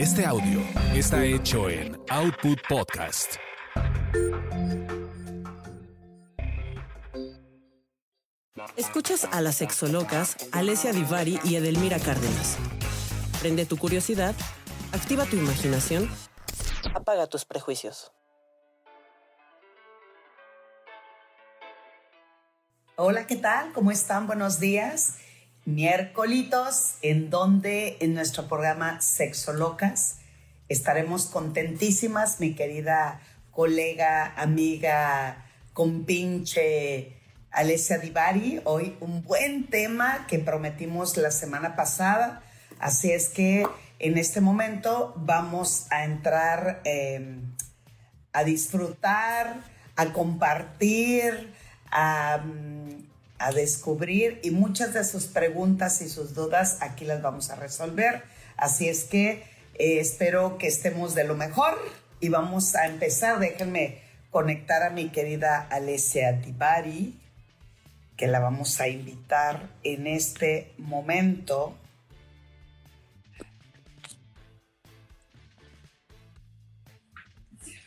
Este audio está hecho en Output Podcast. Escuchas a las sexolocas Alessia Divari y Edelmira Cárdenas. Prende tu curiosidad, activa tu imaginación, apaga tus prejuicios. Hola, ¿qué tal? ¿Cómo están? Buenos días. Miércolitos, en donde en nuestro programa Sexo Locas estaremos contentísimas, mi querida colega, amiga, compinche Alessia Divari. Hoy un buen tema que prometimos la semana pasada. Así es que en este momento vamos a entrar eh, a disfrutar, a compartir, a, a, descubrir y muchas de sus preguntas y sus dudas aquí las vamos a resolver. Así es que eh, espero que estemos de lo mejor y vamos a empezar. Déjenme conectar a mi querida Alessia Divari que la vamos a invitar en este momento.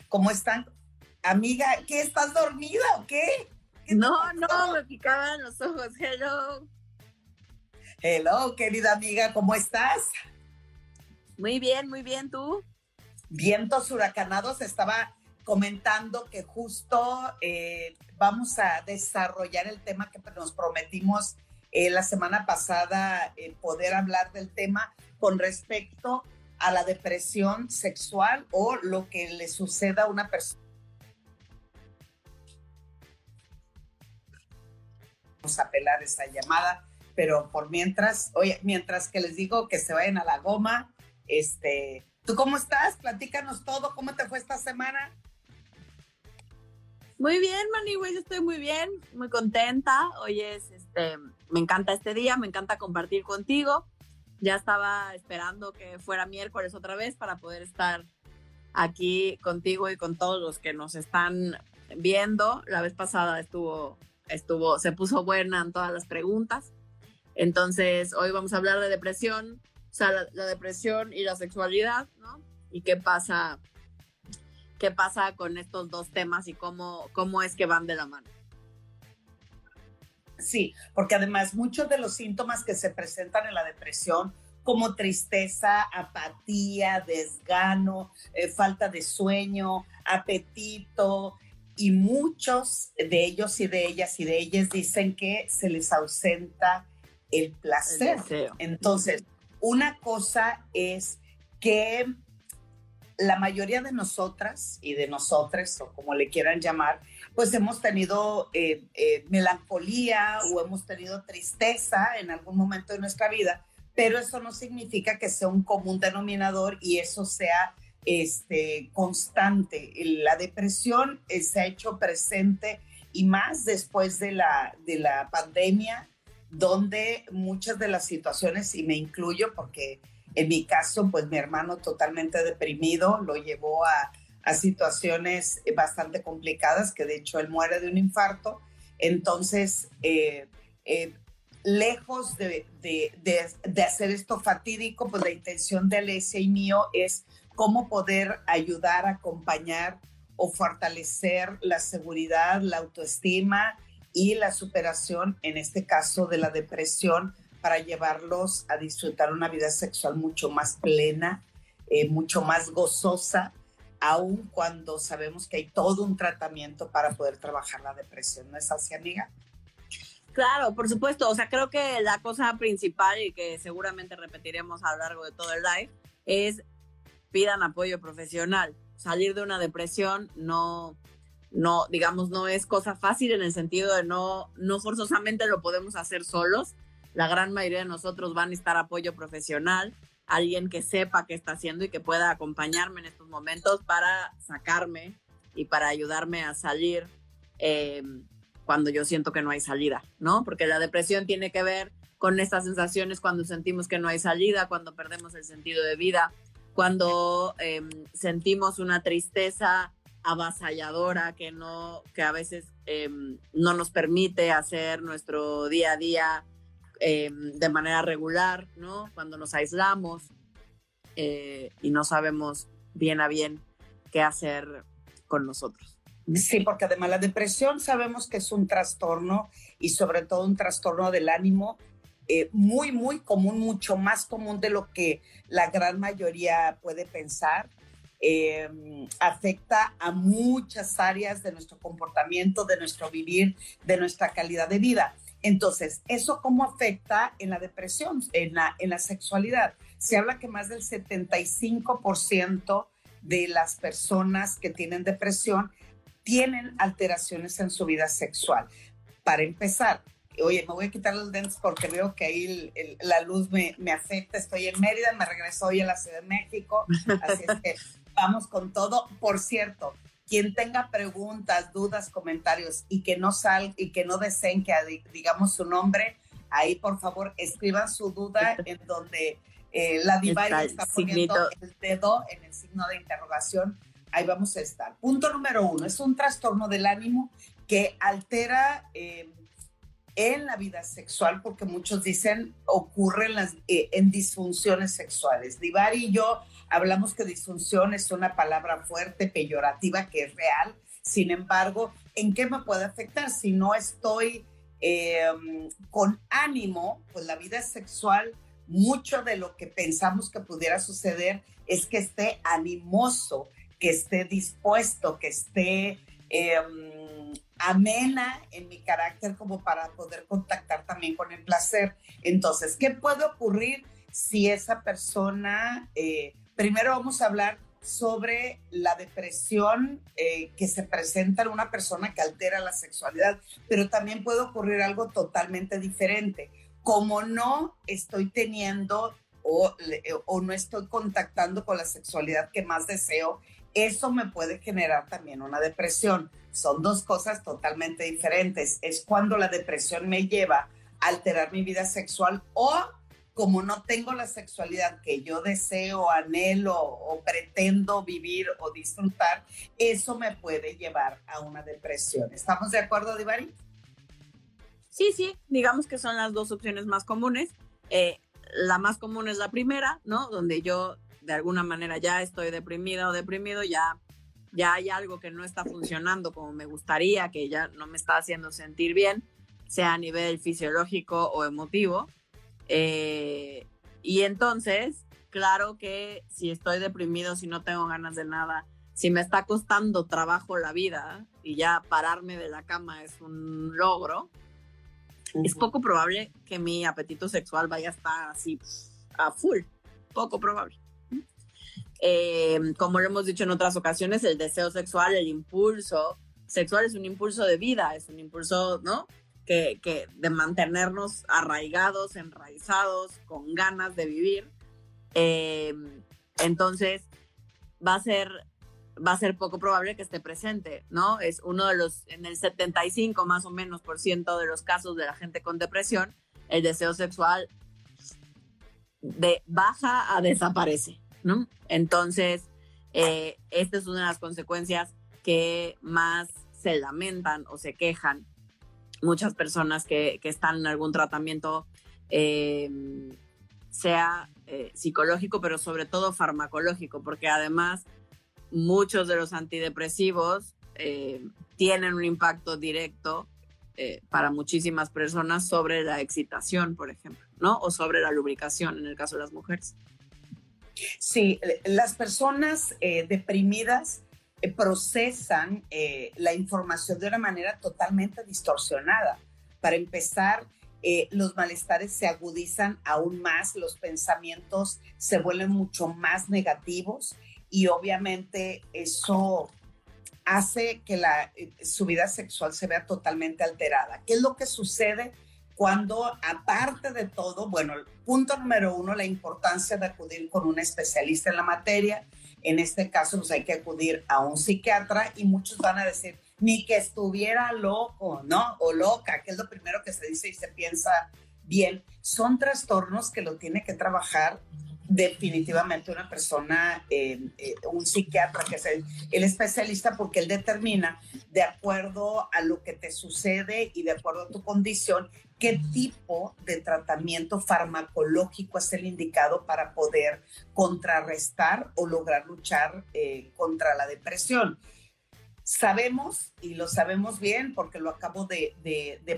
¿Cómo están? Amiga, ¿qué estás dormida o qué? ¿Qué no, no, me picaban los ojos. Hello. Hello, querida amiga, ¿cómo estás? Muy bien, muy bien, ¿tú? Vientos huracanados, estaba comentando que justo eh, vamos a desarrollar el tema que nos prometimos eh, la semana pasada, eh, poder hablar del tema con respecto a la depresión sexual o lo que le suceda a una persona. Vamos a apelar esa llamada, pero por mientras, oye, mientras que les digo que se vayan a la goma, este, ¿tú cómo estás? Platícanos todo, ¿cómo te fue esta semana? Muy bien, Mani, güey, yo estoy muy bien, muy contenta. Hoy es, este, me encanta este día, me encanta compartir contigo. Ya estaba esperando que fuera miércoles otra vez para poder estar aquí contigo y con todos los que nos están viendo. La vez pasada estuvo, estuvo, se puso buena en todas las preguntas. Entonces, hoy vamos a hablar de depresión, o sea, la, depresión y la sexualidad, ¿no? Y qué pasa qué pasa con estos dos temas y cómo, cómo es que van de la mano. Sí, porque además muchos de los síntomas que se presentan en la depresión, como tristeza, apatía, desgano, eh, falta de sueño, apetito, y muchos de ellos y de ellas y de ellas dicen que se les ausenta el placer. El Entonces, una cosa es que la mayoría de nosotras y de nosotros, o como le quieran llamar, pues hemos tenido eh, eh, melancolía o hemos tenido tristeza en algún momento de nuestra vida, pero eso no significa que sea un común denominador y eso sea este, constante. La depresión eh, se ha hecho presente y más después de la, de la pandemia, donde muchas de las situaciones, y me incluyo porque en mi caso, pues mi hermano totalmente deprimido lo llevó a, a situaciones bastante complicadas, que de hecho él muere de un infarto. Entonces, eh, eh, lejos de, de, de, hacer esto fatídico, pues la intención de Alesia y mío es cómo poder ayudar, acompañar o fortalecer la seguridad, la autoestima y la superación, en este caso de la depresión, para llevarlos a disfrutar una vida sexual mucho más plena, eh, mucho más gozosa, aun cuando sabemos que hay todo un tratamiento para poder trabajar la depresión. ¿No es así, amiga? Claro, por supuesto. O sea, creo que la cosa principal y que seguramente repetiremos a lo largo de todo el live es pidan apoyo profesional. Salir de una depresión no, no, digamos, no es cosa fácil en el sentido de no, no forzosamente lo podemos hacer solos la gran mayoría de nosotros van a necesitar apoyo profesional, alguien que sepa qué está haciendo y que pueda acompañarme en estos momentos para sacarme y para ayudarme a salir eh, cuando yo siento que no hay salida, ¿no? Porque la depresión tiene que ver con estas sensaciones cuando sentimos que no hay salida, cuando perdemos el sentido de vida, cuando eh, sentimos una tristeza avasalladora que no, que a veces eh, no nos permite hacer nuestro día a día eh, de manera regular, ¿no? Cuando nos aislamos. eh, y no sabemos bien a bien qué hacer con nosotros. Sí, porque además la depresión sabemos que es un trastorno y sobre todo un trastorno del ánimo eh, muy, muy común, mucho más común de lo que la gran mayoría puede pensar. Eh, afecta a muchas áreas de nuestro comportamiento, de nuestro vivir, de nuestra calidad de vida. Entonces, ¿eso cómo afecta en la depresión, en la, en la sexualidad? Se habla que más del 75% de las personas que tienen depresión tienen alteraciones en su vida sexual. Para empezar, oye, me voy a quitar los dentes porque veo que ahí la luz me, me, afecta. Estoy en Mérida, me regreso hoy a la Ciudad de México, así es que vamos con todo. Por cierto, quien tenga preguntas, dudas, comentarios y que no sal y que no deseen que digamos su nombre, ahí por favor escriban su duda en donde eh, la diva está, poniendo el dedo en el signo de interrogación. Ahí vamos a estar. Punto número uno, es un trastorno del ánimo que altera eh, en la vida sexual, porque muchos dicen ocurren las, eh, en disfunciones sexuales. Divari y yo hablamos que disfunción es una palabra fuerte, peyorativa, que es real. Sin embargo, ¿en qué me puede afectar? Si no estoy em, con ánimo, pues la vida sexual, mucho de lo que pensamos que pudiera suceder es que esté animoso, que esté dispuesto, que esté... Em, amena en mi carácter como para poder contactar también con el placer. Entonces, ¿qué puede ocurrir si esa persona, eh, primero vamos a hablar sobre la depresión eh, que se presenta en una persona que altera la sexualidad, pero también puede ocurrir algo totalmente diferente. Como no estoy teniendo o, o no estoy contactando con la sexualidad que más deseo, eso me puede generar también una depresión. Son dos cosas totalmente diferentes. Es cuando la depresión me lleva a alterar mi vida sexual o como no tengo la sexualidad que yo deseo, anhelo o pretendo vivir o disfrutar, eso me puede llevar a una depresión. ¿Estamos de acuerdo, Divari? Sí, sí, digamos que son las dos opciones más comunes. Eh, la más común es la primera, ¿no? Donde yo de alguna manera ya estoy deprimida o deprimido, ya, ya hay algo que no está funcionando como me gustaría, que ya no me está haciendo sentir bien, sea a nivel fisiológico o emotivo. Eh, y entonces, claro que si estoy deprimido, si no tengo ganas de nada, si me está costando trabajo la vida y ya pararme de la cama es un logro, es poco probable que mi apetito sexual vaya a estar así a full. Poco probable. Eh, como lo hemos dicho en otras ocasiones, el deseo sexual, el impulso sexual es un impulso de vida, es un impulso, ¿no? Que, que de mantenernos arraigados, enraizados, con ganas de vivir. Eh, entonces, va a ser va a ser poco probable que esté presente, ¿no? Es uno de los, en el 75 más o menos por ciento de los casos de la gente con depresión, el deseo sexual de baja a desaparece, ¿no? Entonces, eh, esta es una de las consecuencias que más se lamentan o se quejan muchas personas que, están en algún tratamiento, eh, sea eh, psicológico, pero sobre todo farmacológico, porque además muchos de los antidepresivos tienen un impacto directo para muchísimas personas sobre la excitación, por ejemplo, ¿no? O sobre la lubricación en el caso de las mujeres. Sí, las personas eh, deprimidas eh, procesan eh, la información de una manera totalmente distorsionada. Para empezar, los malestares se agudizan aún más, los pensamientos se vuelven mucho más negativos y obviamente eso hace que la, su vida sexual se vea totalmente alterada. ¿Qué es lo que sucede? Cuando aparte de todo, bueno, punto número uno, la importancia de acudir con un especialista en la materia. En este caso, pues hay que acudir a un psiquiatra y muchos van a decir, ni que estuviera loco, ¿no? O loca, que es lo primero que se dice y se piensa bien. Son trastornos que lo tiene que trabajar definitivamente una persona, eh, eh, un psiquiatra que es el, especialista porque él determina de acuerdo a lo que te sucede y de acuerdo a tu condición qué tipo de tratamiento farmacológico es el indicado para poder contrarrestar o lograr luchar eh, contra la depresión. Sabemos, y lo sabemos bien porque lo acabo de,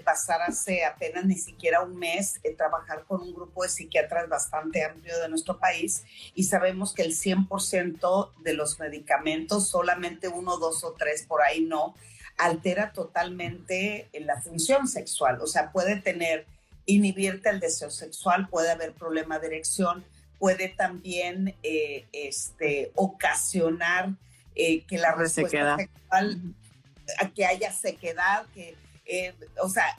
pasar hace apenas ni siquiera un mes, eh, trabajar con un grupo de psiquiatras bastante amplio de nuestro país y sabemos que el 100% de los medicamentos, solamente uno, dos o tres por ahí no, altera totalmente la función sexual. O sea, puede tener, inhibirte el deseo sexual, puede haber problema de erección, puede también eh, este, ocasionar eh, que la respuesta sexual, que haya sequedad, que, eh, o sea,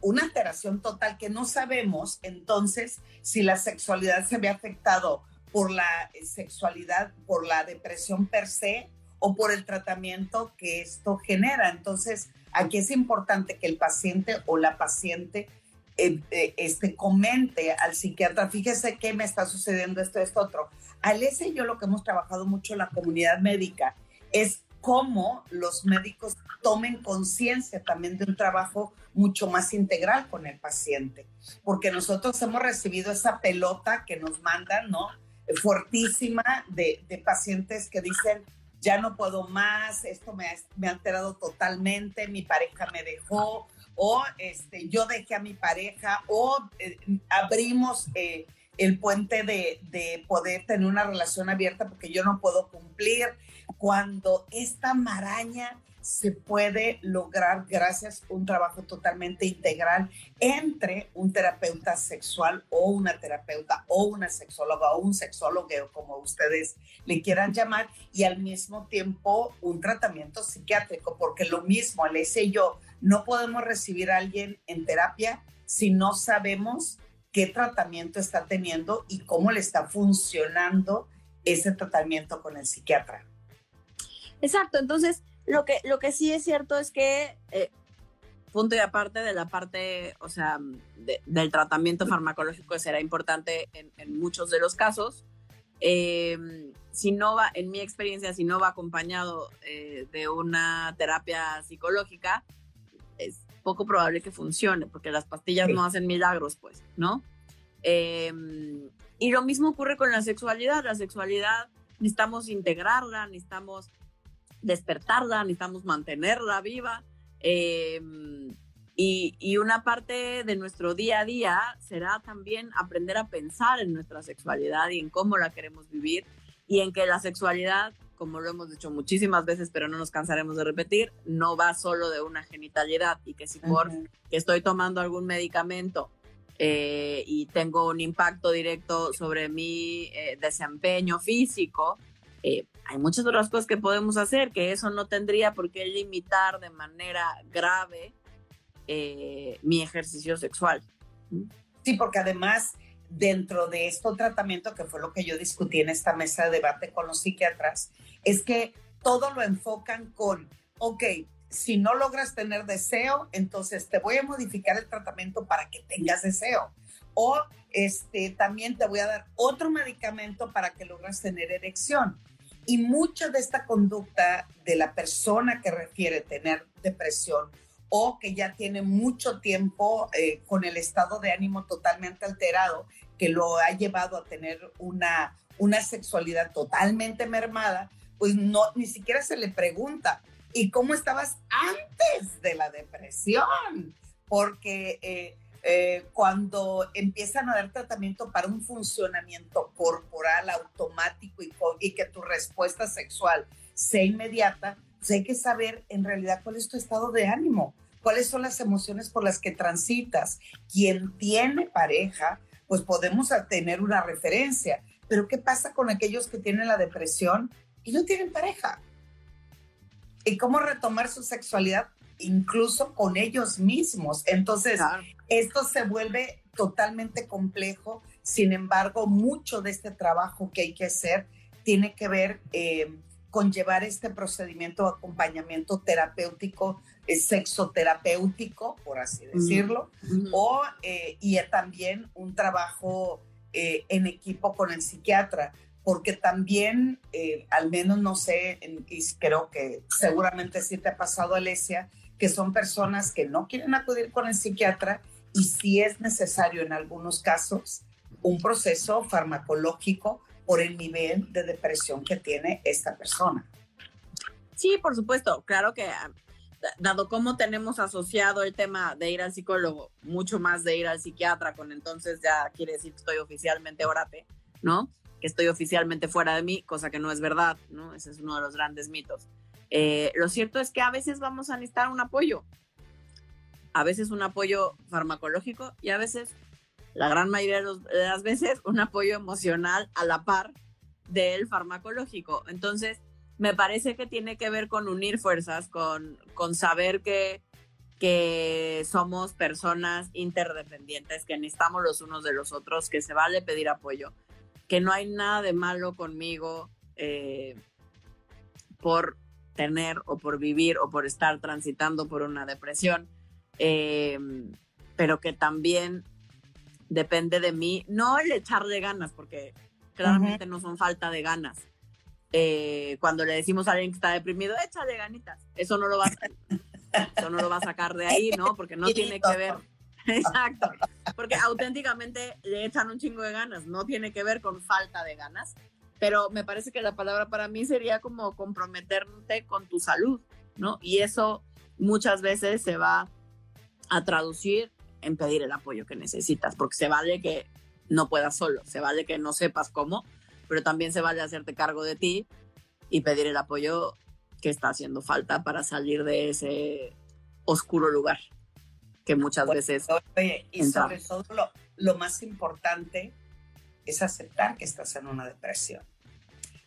una alteración total que no sabemos entonces si la sexualidad se ve afectado por la sexualidad, por la depresión per se o por el tratamiento que esto genera. Entonces, aquí es importante que el paciente o la paciente eh, este, comente al psiquiatra, fíjese qué me está sucediendo esto, esto, otro. Alessia y yo lo que hemos trabajado mucho en la comunidad médica es cómo los médicos tomen conciencia también de un trabajo mucho más integral con el paciente, porque nosotros hemos recibido esa pelota que nos mandan, ¿no? Fuertísima de, pacientes que dicen, ya no puedo más, esto me ha, alterado totalmente, mi pareja me dejó, o este, yo dejé a mi pareja, o eh, abrimos eh, el puente de, de, poder tener una relación abierta porque yo no puedo cumplir, cuando esta maraña se puede lograr gracias a un trabajo totalmente integral entre un terapeuta sexual o una terapeuta o una sexóloga o un sexólogo, como ustedes le quieran llamar, y al mismo tiempo un tratamiento psiquiátrico, porque lo mismo, Alessia y yo, no podemos recibir a alguien en terapia si no sabemos qué tratamiento está teniendo y cómo le está funcionando ese tratamiento con el psiquiatra. Exacto, entonces lo que, lo que sí es cierto es que, eh, punto y aparte de la parte, o sea, del tratamiento farmacológico será importante en, muchos de los casos, em, si no va, en mi experiencia, si no va acompañado eh, de una terapia psicológica, es poco probable que funcione, porque las pastillas no hacen milagros, pues, ¿no? Em, y lo mismo ocurre con la sexualidad. La sexualidad necesitamos integrarla, necesitamos despertarla, necesitamos mantenerla viva. Em, y, una parte de nuestro día a día será también aprender a pensar en nuestra sexualidad y en cómo la queremos vivir y en que la sexualidad, como lo hemos dicho muchísimas veces, pero no nos cansaremos de repetir, no va solo de una genitalidad y que si por que estoy tomando algún medicamento eh, y tengo un impacto directo sobre mi eh, desempeño físico, eh, hay muchas otras cosas que podemos hacer, que eso no tendría por qué limitar de manera grave eh, mi ejercicio sexual. Sí, porque además dentro de este tratamiento, que fue lo que yo discutí en esta mesa de debate con los psiquiatras, es que todo lo enfocan con, ok, si no logras tener deseo, entonces te voy a modificar el tratamiento para que tengas deseo. O este, también te voy a dar otro medicamento para que logres tener erección. Y mucha de esta conducta de la persona que refiere tener depresión o que ya tiene mucho tiempo eh, con el estado de ánimo totalmente alterado, que lo ha llevado a tener una, una sexualidad totalmente mermada, pues no, ni siquiera se le pregunta, ¿y cómo estabas antes de la depresión? Porque eh, eh, cuando empiezan a dar tratamiento para un funcionamiento corporal automático y, que tu respuesta sexual sea inmediata, pues hay que saber en realidad cuál es tu estado de ánimo, cuáles son las emociones por las que transitas. Quien tiene pareja, pues podemos tener una referencia, pero ¿qué pasa con aquellos que tienen la depresión y no tienen pareja? ¿Y cómo retomar su sexualidad? incluso con ellos mismos. Entonces, esto se vuelve totalmente complejo. Sin embargo, mucho de este trabajo que hay que hacer tiene que ver eh, con llevar este procedimiento de acompañamiento terapéutico, eh, sexoterapéutico, por así decirlo, o, eh, y también un trabajo en equipo con el psiquiatra porque también, al menos no sé, y creo que seguramente sí te ha pasado, Alesia, que son personas que no quieren acudir con el psiquiatra y si es necesario en algunos casos un proceso farmacológico por el nivel de depresión que tiene esta persona. Sí, por supuesto. Claro que ah, dado cómo tenemos asociado el tema de ir al psicólogo, mucho más de ir al psiquiatra, con entonces ya quiere decir que estoy oficialmente orate, ¿no? Que estoy oficialmente fuera de mí, cosa que no es verdad, ¿no? Ese es uno de los grandes mitos. Eh, lo cierto es que a veces vamos a necesitar un apoyo, a veces un apoyo farmacológico y a veces, la gran mayoría de, las veces, un apoyo emocional a la par del farmacológico. Entonces, me parece que tiene que ver con unir fuerzas, con, con saber que, que somos personas interdependientes, que necesitamos los unos de los otros, que se vale pedir apoyo, que no hay nada de malo conmigo eh, por tener o por vivir o por estar transitando por una depresión eh, pero que también depende de mí, no el echarle ganas, porque claramente no son falta de ganas. Eh, cuando le decimos a alguien que está deprimido, échale ganitas, eso no lo va a, eso no lo va a sacar de ahí, ¿no? Porque no tiene que ver. Exacto. Porque auténticamente le echan un chingo de ganas, no tiene que ver con falta de ganas. Pero me parece que la palabra para mí sería como comprometerte con tu salud, ¿no? Y eso muchas veces se va a traducir en pedir el apoyo que necesitas, porque se vale que no puedas solo, se vale que no sepas cómo, pero también se vale hacerte cargo de ti y pedir el apoyo que está haciendo falta para salir de ese oscuro lugar que muchas veces... y sobre todo lo, lo más importante es aceptar que estás en una depresión,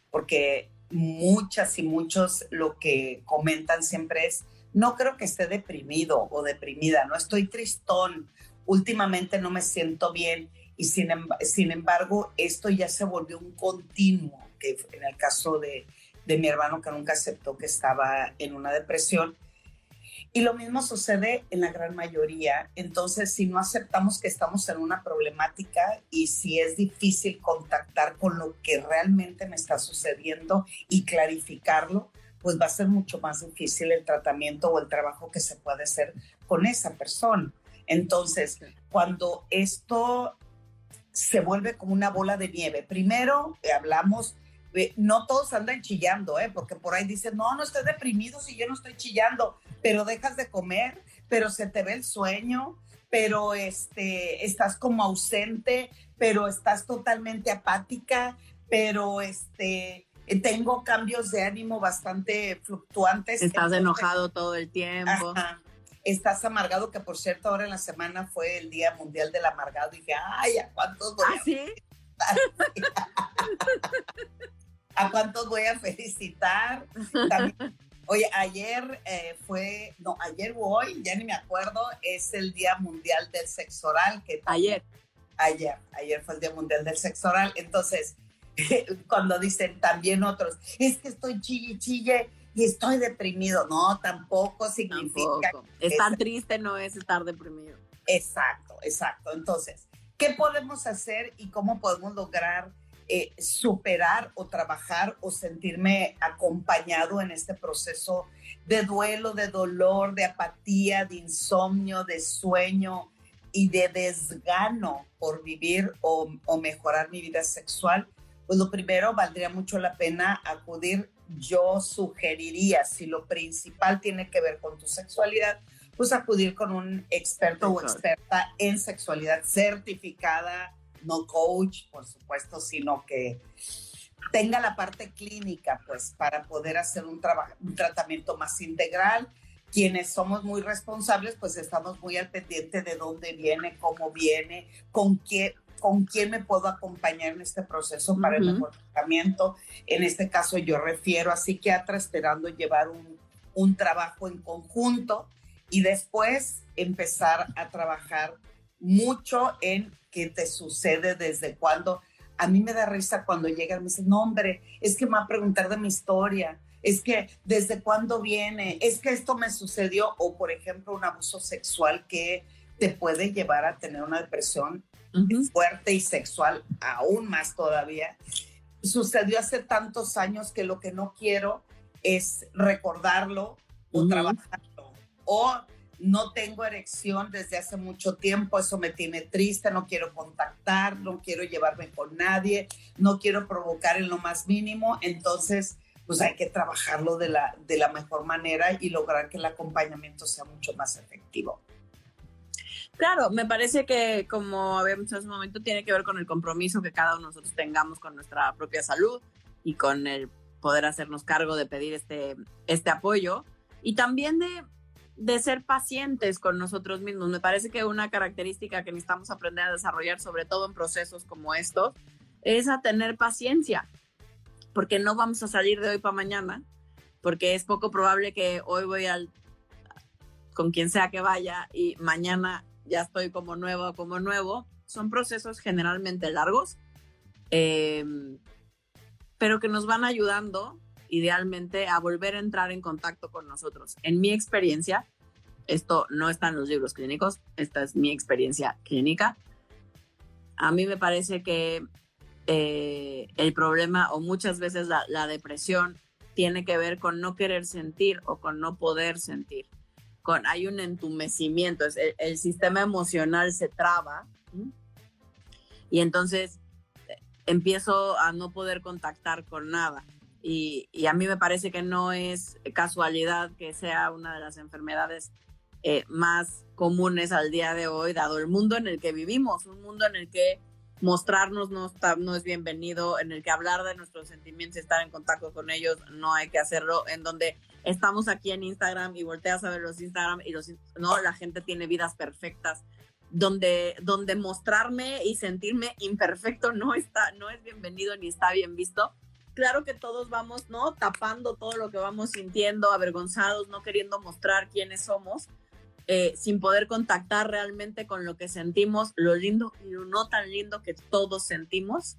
porque muchas y muchos lo que comentan siempre es, no creo que esté deprimido o deprimida, no estoy tristón, últimamente no me siento bien y sin, sin embargo esto ya se volvió un continuo, que en el caso de, de mi hermano que nunca aceptó que estaba en una depresión. Y lo mismo sucede en la gran mayoría. Entonces, si no aceptamos que estamos en una problemática y si es difícil contactar con lo que realmente me está sucediendo y clarificarlo, pues va a ser mucho más difícil el tratamiento o el trabajo que se puede hacer con esa persona. Entonces, cuando esto se vuelve como una bola de nieve, primero eh, hablamos, no todos andan chillando, ¿eh? porque por ahí dicen, no, no estoy deprimido si yo no estoy chillando, pero dejas de comer, pero se te ve el sueño, pero este, estás como ausente, pero estás totalmente apática, pero este, tengo cambios de ánimo bastante fluctuantes. Estás enojado todo el tiempo. Estás amargado, que por cierto ahora en la semana fue el Día Mundial del Amargado. Y dije, ay, ¿a cuántos voy a ¿Ah, felicitar? ¿A cuántos voy a felicitar? oye, ayer eh, fue, no, ayer o hoy, ya ni me acuerdo, es el Día Mundial del Sexo Oral. Que ayer. Ayer, ayer fue el Día Mundial del Sexo Oral. Entonces, cuando dicen también otros, es que estoy chille, chille y estoy deprimido. No, tampoco significa. Estar triste no es estar deprimido. Exacto, exacto. Entonces, ¿qué podemos hacer y cómo podemos lograr eh, superar o trabajar o sentirme acompañado en este proceso de duelo, de dolor, de apatía, de insomnio, de sueño y de desgano por vivir o, o mejorar mi vida sexual? Pues lo primero valdría mucho la pena acudir. Yo sugeriría, si lo principal tiene que ver con tu sexualidad, pues acudir con un experto o experta en sexualidad certificada, no coach, por supuesto, sino que tenga la parte clínica, pues, para poder hacer un, un tratamiento más integral. Quienes somos muy responsables, pues estamos muy al pendiente de dónde viene, cómo viene, con qué, con quién me puedo acompañar en este proceso para el mejor tratamiento. En este caso yo refiero a psiquiatra esperando llevar un, un trabajo en conjunto y después empezar a trabajar mucho en qué te sucede, desde cuándo. A mí me da risa cuando llegan y me dicen, no, hombre, es que me va a preguntar de mi historia, es que desde cuándo viene, es que esto me sucedió, o por ejemplo, un abuso sexual que te puede llevar a tener una depresión fuerte y sexual, aún más todavía. Sucedió hace tantos años que lo que no quiero es recordarlo o trabajarlo o no tengo erección desde hace mucho tiempo, eso me tiene triste, no quiero contactar, no quiero llevarme con nadie, no quiero provocar en lo más mínimo, entonces pues hay que trabajarlo de la, de la mejor manera y lograr que el acompañamiento sea mucho más efectivo. Claro, me parece que como habíamos dicho hace un momento, tiene que ver con el compromiso que cada uno de nosotros tengamos con nuestra propia salud y con el poder hacernos cargo de pedir este, este apoyo y también de de ser pacientes con nosotros mismos. Me parece que una característica que necesitamos aprender a desarrollar, sobre todo en procesos como estos, es a tener paciencia, porque no vamos a salir de hoy para mañana, porque es poco probable que hoy voy al con quien sea que vaya y mañana ya estoy como nuevo como nuevo. Son procesos generalmente largos, em, pero que nos van ayudando idealmente a volver a entrar en contacto con nosotros. En mi experiencia, esto no está en los libros clínicos, esta es mi experiencia clínica. A mí me parece que eh, el problema o muchas veces la, depresión tiene que ver con no querer sentir o con no poder sentir. Con, hay un entumecimiento, el, sistema emocional se traba y entonces eh, empiezo a no poder contactar con nada. Y, a mí me parece que no es casualidad que sea una de las enfermedades eh, más comunes al día de hoy, dado el mundo en el que vivimos, un mundo en el que mostrarnos no, está, no es bienvenido, en el que hablar de nuestros sentimientos y estar en contacto con ellos no hay que hacerlo, en donde estamos aquí en Instagram y volteas a ver los Instagram y los, no, la gente tiene vidas perfectas, donde, donde mostrarme y sentirme imperfecto no está, no es bienvenido ni está bien visto claro que todos vamos, ¿no? Tapando todo lo que vamos sintiendo, avergonzados, no queriendo mostrar quiénes somos, eh, sin poder contactar realmente con lo que sentimos, lo lindo y lo no tan lindo que todos sentimos.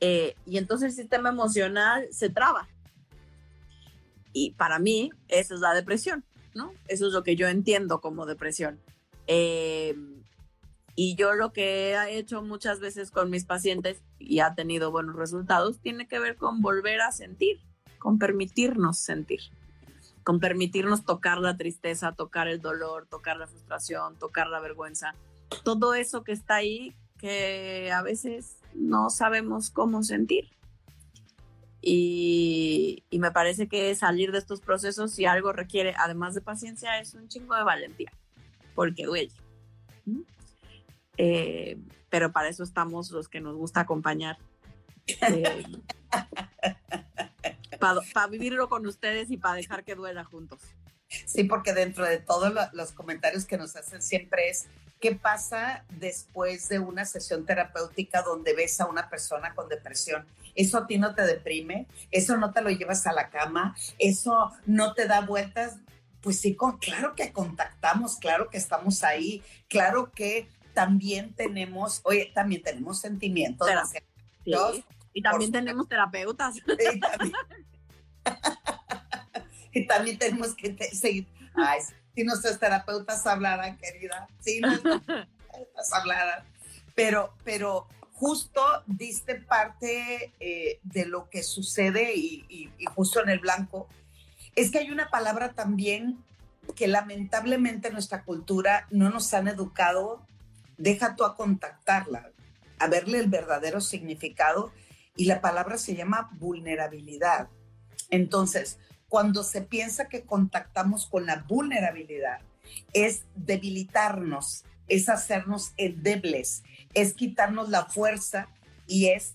Eh, y entonces el sistema emocional se traba. Y para mí, esa es la depresión, ¿no? Eso es lo que yo entiendo como depresión. Eh, y yo lo que he hecho muchas veces con mis pacientes y ha tenido buenos resultados tiene que ver con volver a sentir, con permitirnos sentir, con permitirnos tocar la tristeza, tocar el dolor, tocar la frustración, tocar la vergüenza. Todo eso que está ahí que a veces no sabemos cómo sentir. Y, me parece que salir de estos procesos, si algo requiere, además de paciencia, es un chingo de valentía, porque duele. Eh, pero para eso estamos los que nos gusta acompañar. Eh, para vivirlo con ustedes y para dejar que duela juntos. Sí, porque dentro de todos los comentarios que nos hacen siempre es, ¿qué pasa después de una sesión terapéutica donde ves a una persona con depresión? ¿Eso a ti no te deprime? ¿Eso no te lo llevas a la cama? ¿Eso no te da vueltas? Pues sí, claro que contactamos, claro que estamos ahí, claro que también tenemos, oye, también tenemos sentimientos. Y también tenemos terapeutas. Y también, tenemos que seguir. Ay, si nuestros terapeutas hablaran, querida. Si nuestros terapeutas hablaran. Pero, pero justo diste parte eh, de lo que sucede y, y justo en el blanco. Es que hay una palabra también que lamentablemente en nuestra cultura no nos han educado deja tú a contactarla, a verle el verdadero significado y la palabra se llama vulnerabilidad. Entonces, cuando se piensa que contactamos con la vulnerabilidad, es debilitarnos, es hacernos endebles, es quitarnos la fuerza y es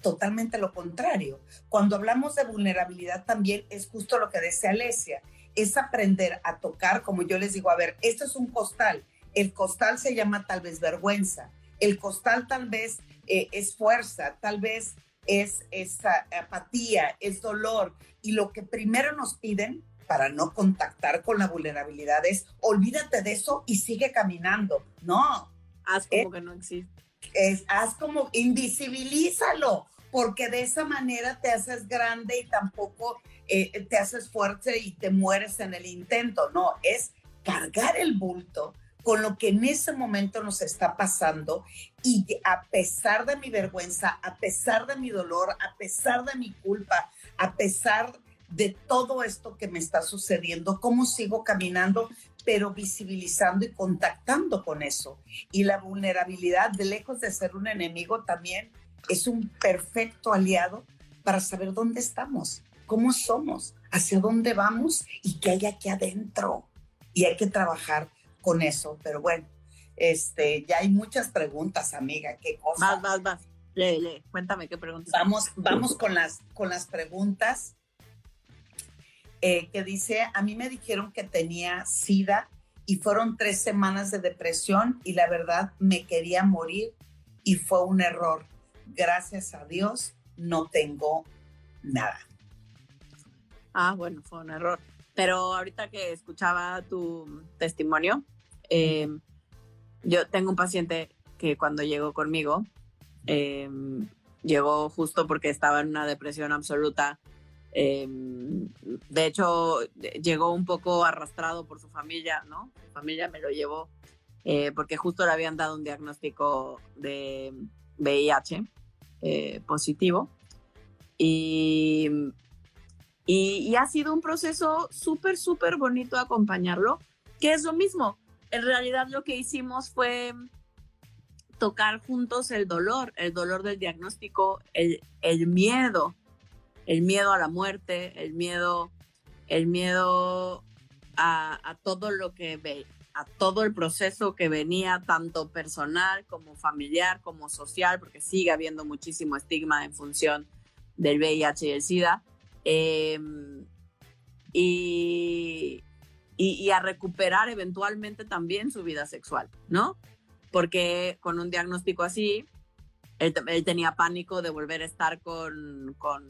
totalmente lo contrario. Cuando hablamos de vulnerabilidad también es justo lo que decía Alesia, es aprender a tocar, como yo les digo, a ver, esto es un costal, el costal se llama tal vez vergüenza, el costal tal vez eh, es fuerza, tal vez es esa apatía, es dolor. Y lo que primero nos piden para no contactar con la vulnerabilidad es olvídate de eso y sigue caminando. No. Haz como que no existe. Es, haz como invisibilízalo, porque de esa manera te haces grande y tampoco eh, te haces fuerte y te mueres en el intento. No, es cargar el bulto con lo que en ese momento nos está pasando y a pesar de mi vergüenza, a pesar de mi dolor, a pesar de mi culpa, a pesar de todo esto que me está sucediendo, cómo sigo caminando, pero visibilizando y contactando con eso. Y la vulnerabilidad, de lejos de ser un enemigo, también es un perfecto aliado para saber dónde estamos, cómo somos, hacia dónde vamos y qué hay aquí adentro. Y hay que trabajar con eso. Pero bueno, este, ya hay muchas preguntas, amiga. ¿Qué cosa? Vas, vas, vas. Lee, lee. Cuéntame qué preguntas. Vamos, vamos con las, con las preguntas. Eh, que dice, a mí me dijeron que tenía SIDA y fueron tres semanas de depresión y la verdad me quería morir y fue un error. Gracias a Dios no tengo nada. Ah, bueno, fue un error. Pero ahorita que escuchaba tu testimonio, eh, yo tengo un paciente que cuando llegó conmigo, eh, llegó justo porque estaba en una depresión absoluta. Eh, de hecho, llegó un poco arrastrado por su familia, ¿no? Su familia me lo llevó porque justo le habían dado un diagnóstico de VIH positivo. Y, y, ha sido un proceso súper, súper bonito acompañarlo, que es lo mismo. En realidad lo que hicimos fue tocar juntos el dolor, el dolor del diagnóstico, el, miedo, el miedo a la muerte, el miedo, el miedo a, a todo lo que ve, a todo el proceso que venía, tanto personal como familiar, como social, porque sigue habiendo muchísimo estigma en función del VIH y el SIDA. Em, y, y, a recuperar eventualmente también su vida sexual, ¿no? Porque con un diagnóstico así, él, tenía pánico de volver a estar con, con,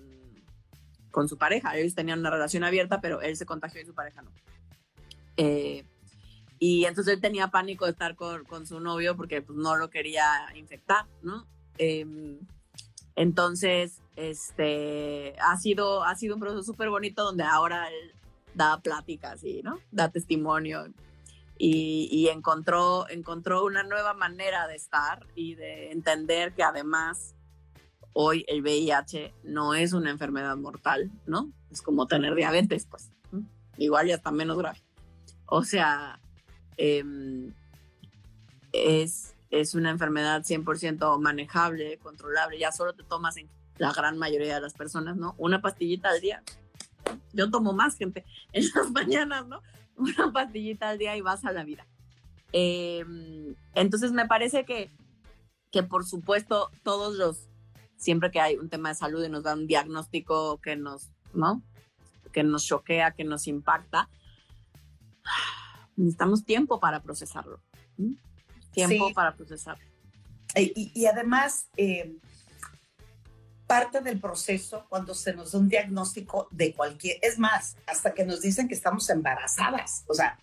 con, su pareja. Ellos tenían una relación abierta, pero él se contagió y su pareja no. Eh, y entonces él tenía pánico de estar con, con su novio porque pues, no lo quería infectar, ¿no? Eh, entonces, este, ha sido, ha sido un proceso súper bonito donde ahora él da pláticas y, ¿no? Da testimonio y, encontró, encontró una nueva manera de estar y de entender que además hoy el VIH no es una enfermedad mortal, ¿no? Es como tener diabetes, pues, igual ya está menos grave. O sea, eh, es, es una enfermedad 100% manejable, controlable, ya solo te tomas en la gran mayoría de las personas, ¿no? Una pastillita al día. Yo tomo más gente en las mañanas, ¿no? Una pastillita al día y vas a la vida. Em, entonces me parece que, que por supuesto todos los, siempre que hay un tema de salud y nos dan un diagnóstico que nos, ¿no? Que nos choquea, que nos impacta, necesitamos tiempo para procesarlo tiempo para procesar. Y, además, eh, parte del proceso cuando se nos da un diagnóstico de cualquier, es más, hasta que nos dicen que estamos embarazadas, o sea,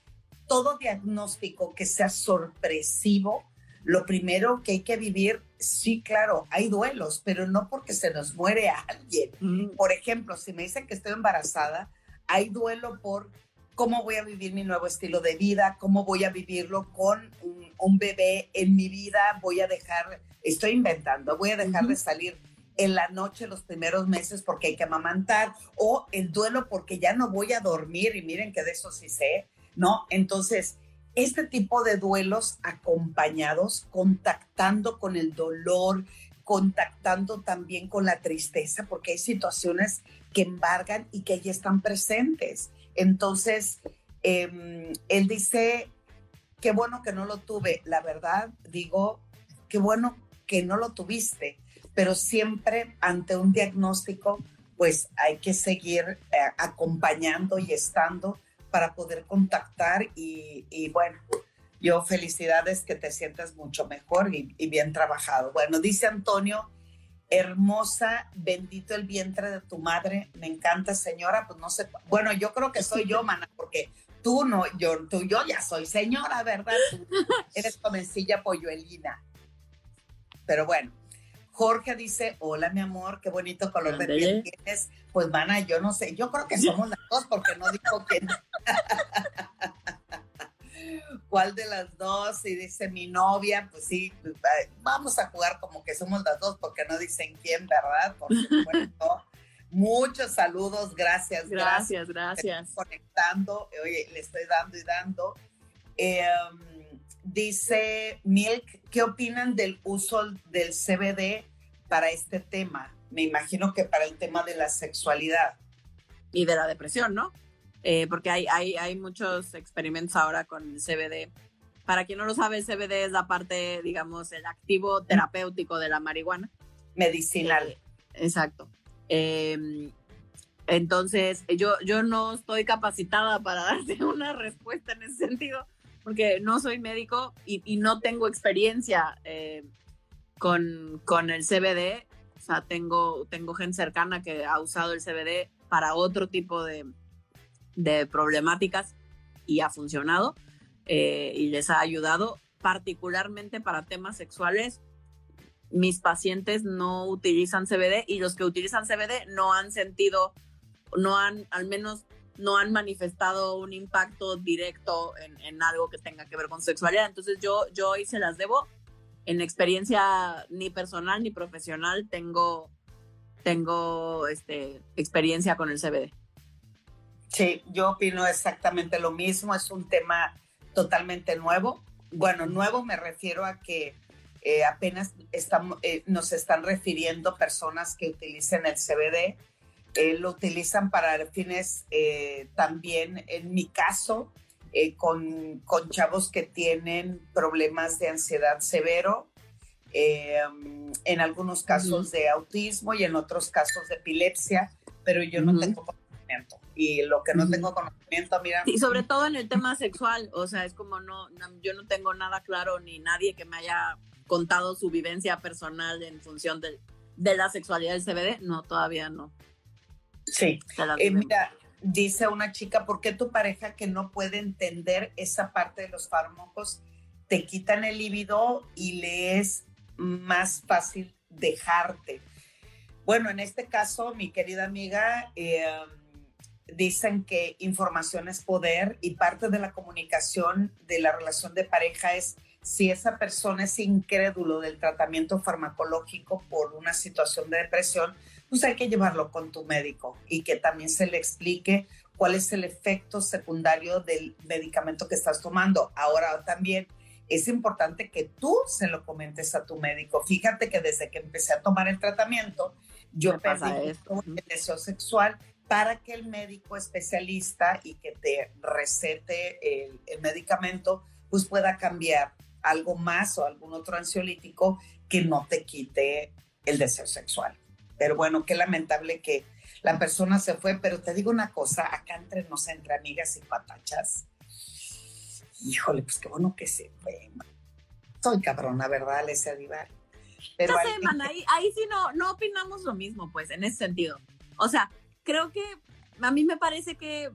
todo diagnóstico que sea sorpresivo, lo primero que hay que vivir, sí, claro, hay duelos, pero no porque se nos muere alguien. Por ejemplo, si me dicen que estoy embarazada, hay duelo por cómo voy a vivir mi nuevo estilo de vida, cómo voy a vivirlo con un, bebé en mi vida, voy a dejar, estoy inventando, voy a dejar de salir en la noche los primeros meses porque hay que amamantar o el duelo porque ya no voy a dormir y miren que de eso sí sé, ¿no? Entonces, este tipo de duelos acompañados, contactando con el dolor, contactando también con la tristeza, porque hay situaciones que embargan y que ya están presentes. Entonces, em, él dice, qué bueno que no lo tuve. La verdad, digo, qué bueno que no lo tuviste, pero siempre ante un diagnóstico, pues hay que seguir eh, acompañando y estando para poder contactar y, bueno, yo felicidades que te sientas mucho mejor y, y bien trabajado. Bueno, dice Antonio hermosa, bendito el vientre de tu madre, me encanta señora, pues no sé, bueno, yo creo que soy yo, mana, porque tú no, yo, tú, yo ya soy señora, ¿verdad? Tú eres comencilla polluelina. Pero bueno, Jorge dice, hola mi amor, qué bonito color de piel tienes. Pues mana, yo no sé, yo creo que somos las dos porque no dijo que cuál de las dos, y dice mi novia, pues sí, vamos a jugar como que somos las dos porque no dicen quién, ¿verdad? Por supuesto. Muchos saludos, gracias, gracias. Gracias, gracias. Conectando, oye, le estoy dando y dando. Em, dice Milk, ¿qué opinan del uso del CBD para este tema? Me imagino que para el tema de la sexualidad. Y de la depresión, ¿no? Eh, porque hay, hay, hay muchos experimentos ahora con el CBD. Para quien no lo sabe, el CBD es la parte, digamos, el activo terapéutico de la marihuana. Medicinal. Eh, exacto. Em, entonces, yo, yo no estoy capacitada para darte una respuesta en ese sentido, porque no soy médico y, no tengo experiencia eh, con, con, el CBD. O sea, tengo, tengo gente cercana que ha usado el CBD para otro tipo de, de problemáticas y ha funcionado eh, y les ha ayudado, particularmente para temas sexuales. Mis pacientes no utilizan CBD y los que utilizan CBD no han sentido no han, al menos no han manifestado un impacto directo en, algo que tenga que ver con sexualidad. Entonces yo, yo hoy se las debo. En experiencia ni personal ni profesional tengo, tengo este, experiencia con el CBD. Sí, yo opino exactamente lo mismo. Es un tema totalmente nuevo. Bueno, nuevo me refiero a que eh, apenas estamos, eh, nos están refiriendo personas que utilicen el CBD eh, lo utilizan para fines eh, también, en mi caso, eh, con, con, chavos que tienen problemas de ansiedad severo, en algunos casos de autismo y en otros casos de epilepsia, pero yo no tengo conocimiento. Y lo que no tengo conocimiento, mira. Y sobre todo en el tema sexual, o sea, es como no, yo no tengo nada claro ni nadie que me haya contado su vivencia personal en función de, de la sexualidad del CBD, no, todavía no. Sí. Eh, mira, dice una chica, ¿por qué tu pareja que no puede entender esa parte de los fármacos te quitan el líbido y le es más fácil dejarte? Bueno, en este caso, mi querida amiga, em, dicen que información es poder y parte de la comunicación de la relación de pareja es si esa persona es incrédulo del tratamiento farmacológico por una situación de depresión, pues hay que llevarlo con tu médico y que también se le explique cuál es el efecto secundario del medicamento que estás tomando. Ahora también es importante que tú se lo comentes a tu médico. Fíjate que desde que empecé a tomar el tratamiento, yo perdí el deseo sexual para que el médico especialista y que te recete el, el medicamento, pues pueda cambiar algo más o algún otro ansiolítico que no te quite el deseo sexual. Pero bueno, qué lamentable que la persona se fue, pero te digo una cosa, acá entre nos, entre amigas y patachas, híjole, pues qué bueno que se fue. Soy cabrona, ¿verdad, Alessia Divar? Pero ahí, ahí, sí no, no opinamos lo mismo, pues, en ese sentido. O sea, creo que a mí me parece que,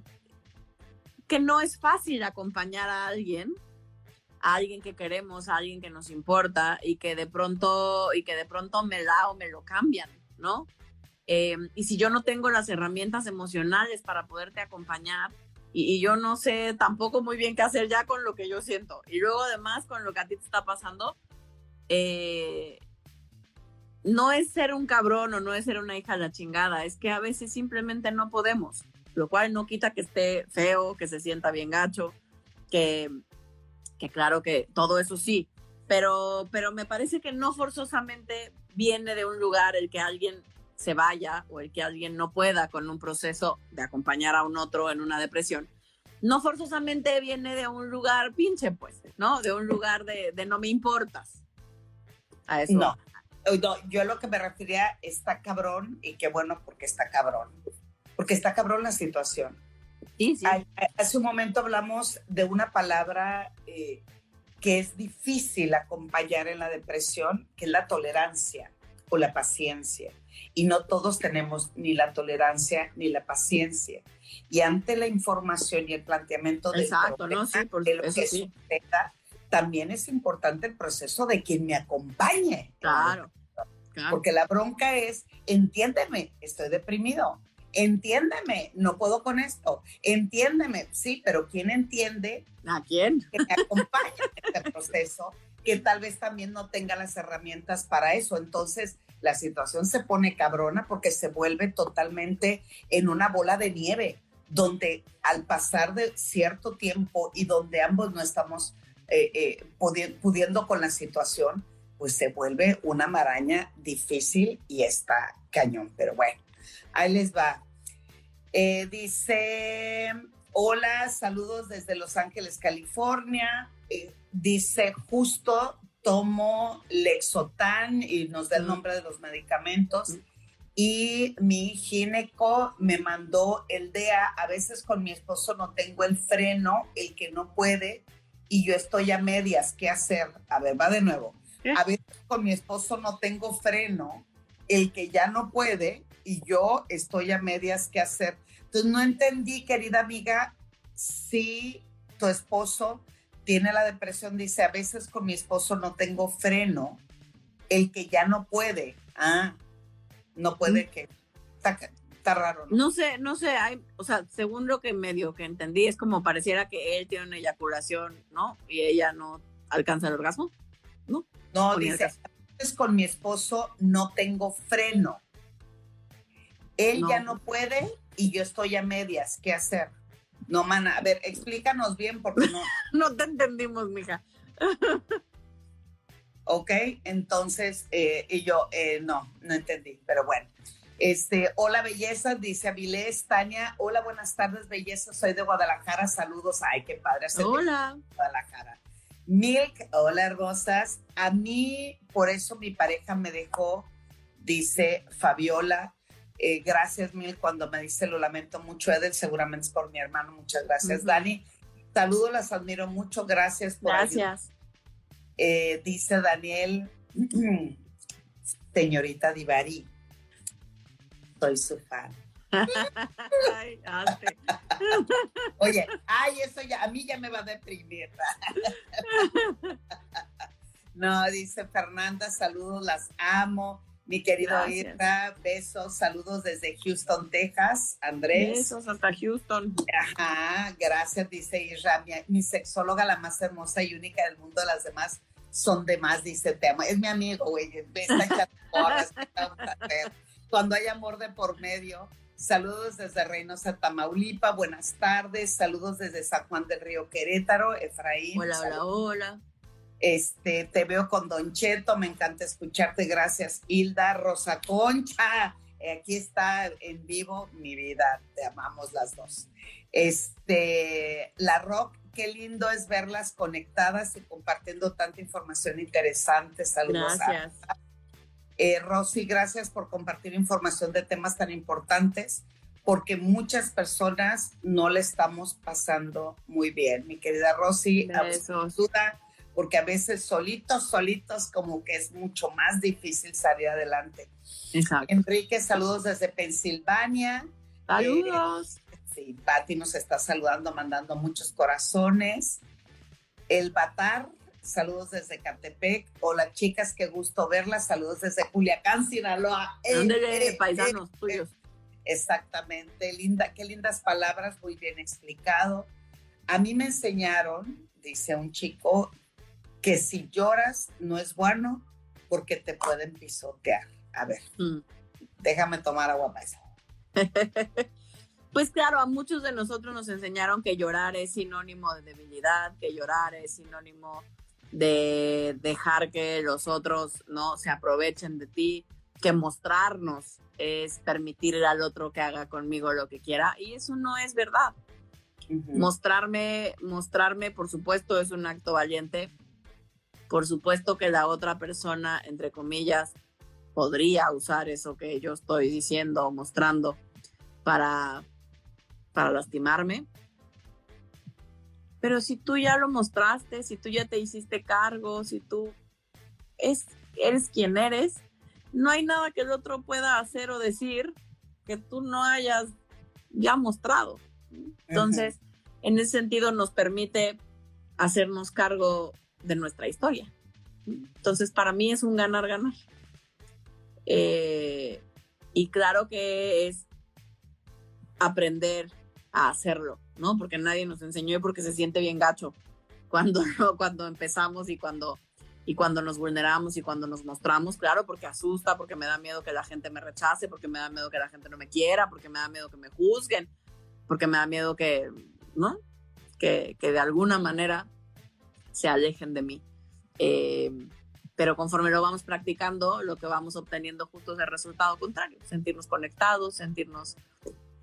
que no es fácil acompañar a alguien a alguien que queremos, a alguien que nos importa y que de pronto y que de pronto me la o me lo cambian. ¿No? Em, y si yo no tengo las herramientas emocionales para poderte acompañar, y, yo no sé tampoco muy bien qué hacer ya con lo que yo siento, y luego además con lo que a ti te está pasando, eh, no es ser un cabrón o no es ser una hija de la chingada, es que a veces simplemente no podemos, lo cual no quita que esté feo, que se sienta bien gacho, que, que claro que todo eso sí, pero, pero me parece que no forzosamente viene de un lugar el que alguien se vaya o el que alguien no pueda con un proceso de acompañar a un otro en una depresión, no forzosamente viene de un lugar pinche, pues, ¿no? De un lugar de, no me importas. A eso. No. yo lo que me refería está cabrón y qué bueno porque está cabrón. Porque está cabrón la situación. Sí, sí. Hace un momento hablamos de una palabra eh, que es difícil acompañar en la depresión, que es la tolerancia o la paciencia. Y no todos tenemos ni la tolerancia ni la paciencia. Y ante la información y el planteamiento de lo que suceda, también es importante el proceso de quien me acompañe. Claro, claro. Porque la bronca es, entiéndeme, estoy deprimido, entiéndeme, no puedo con esto, entiéndeme, sí, pero ¿quién entiende? ¿A quién? Que me acompañe en este proceso, que tal vez también no tenga las herramientas para eso. Entonces, la situación se pone cabrona porque se vuelve totalmente en una bola de nieve. donde al pasar de cierto tiempo y donde ambos no estamos eh, eh, pudiendo con la situación, pues se vuelve una maraña difícil y está cañón. Pero bueno, ahí les va. Eh, dice, hola, saludos desde Los Ángeles, California. dice, justo tomo Lexotan y nos da el nombre de los medicamentos. Y mi gineco me mandó el DEA. A veces con mi esposo no tengo el freno, el que no puede, y yo estoy a medias. ¿Qué hacer? A ver, va de nuevo. A veces con mi esposo no tengo freno, el que ya no puede, y yo estoy a medias. ¿Qué hacer? Entonces no entendí, querida amiga, si tu esposo tiene la depresión, dice, a veces con mi esposo no tengo freno, el que ya no puede. Ah, no puede que... Está, raro. ¿no? no sé, no sé, hay, o sea, según lo que medio que entendí, es como pareciera que él tiene una eyaculación, ¿no? Y ella no alcanza el orgasmo, ¿no? No, dice, a veces con mi esposo no tengo freno. Él ya no puede y yo estoy a medias. ¿Qué hacer? No, mana, a ver, explícanos bien porque no. no te entendimos, mija. ok, entonces, eh, y yo, eh, no, no entendí, pero bueno. Este, hola belleza, dice Avilés, Tania, hola, buenas tardes, belleza, soy de Guadalajara, saludos, ay, qué padre. Hola. Guadalajara. Milk, hola hermosas, a mí, por eso mi pareja me dejó, dice Fabiola, eh, gracias mil cuando me dice lo lamento mucho, Edel, seguramente es por mi hermano. Muchas gracias, Dani. Saludos, las admiro mucho. Gracias por. Gracias. Eh, dice Daniel, señorita Divari, soy su fan. Oye, ay, eso ya, a mí ya me va a deprimir. no, dice Fernanda, saludos, las amo. Mi querido Irra, besos, saludos desde Houston, Texas. Andrés. Besos hasta Houston. Ajá, gracias, dice Irra. Mi, sexóloga, la más hermosa y única del mundo, las demás son de más, dice te amo. Es mi amigo, güey. Cuando hay amor de por medio. Saludos desde Reynosa, Tamaulipa. Buenas tardes. Saludos desde San Juan del Río Querétaro, Efraín. Hola, hola, hola. Este, te veo con Don Cheto, me encanta escucharte. Gracias, Hilda Rosa Concha. Aquí está en vivo mi vida, te amamos las dos. Este, la Rock, qué lindo es verlas conectadas y compartiendo tanta información interesante. Saludos. Gracias. Eh, Rosy, gracias por compartir información de temas tan importantes, porque muchas personas no le estamos pasando muy bien. Mi querida Rosy, duda porque a veces solitos, solitos, como que es mucho más difícil salir adelante. Exacto. Enrique, saludos desde Pensilvania. Saludos. Eh, sí, Patti nos está saludando, mandando muchos corazones. El Batar, saludos desde Catepec. Hola chicas, qué gusto verlas. Saludos desde Culiacán, Sinaloa. ¿Dónde paisanos tuyos? Exactamente, linda, qué lindas palabras, muy bien explicado. A mí me enseñaron, dice un chico, que si lloras no es bueno porque te pueden pisotear. A ver, mm. déjame tomar agua para eso. Pues claro, a muchos de nosotros nos enseñaron que llorar es sinónimo de debilidad, que llorar es sinónimo de dejar que los otros no se aprovechen de ti, que mostrarnos es permitir al otro que haga conmigo lo que quiera y eso no es verdad. Mostrarme, mostrarme, por supuesto, es un acto valiente, por supuesto que la otra persona, entre comillas, podría usar eso que yo estoy diciendo o mostrando para, para lastimarme. Pero si tú ya lo mostraste, si tú ya te hiciste cargo, si tú es, eres quien eres, no hay nada que el otro pueda hacer o decir que tú no hayas ya mostrado. Entonces, en ese sentido nos permite hacernos cargo de nuestra historia. Entonces, para mí es un ganar-ganar. Eh, y claro que es aprender a hacerlo, ¿no? Porque nadie nos enseñó y porque se siente bien gacho cuando, cuando empezamos y cuando, y cuando nos vulneramos y cuando nos mostramos, claro, porque asusta, porque me da miedo que la gente me rechace, porque me da miedo que la gente no me quiera, porque me da miedo que me juzguen. porque me da miedo que, ¿no? Que, que de alguna manera se alejen de mí. Eh, pero conforme lo vamos practicando, lo que vamos obteniendo justo es el resultado contrario, sentirnos conectados, sentirnos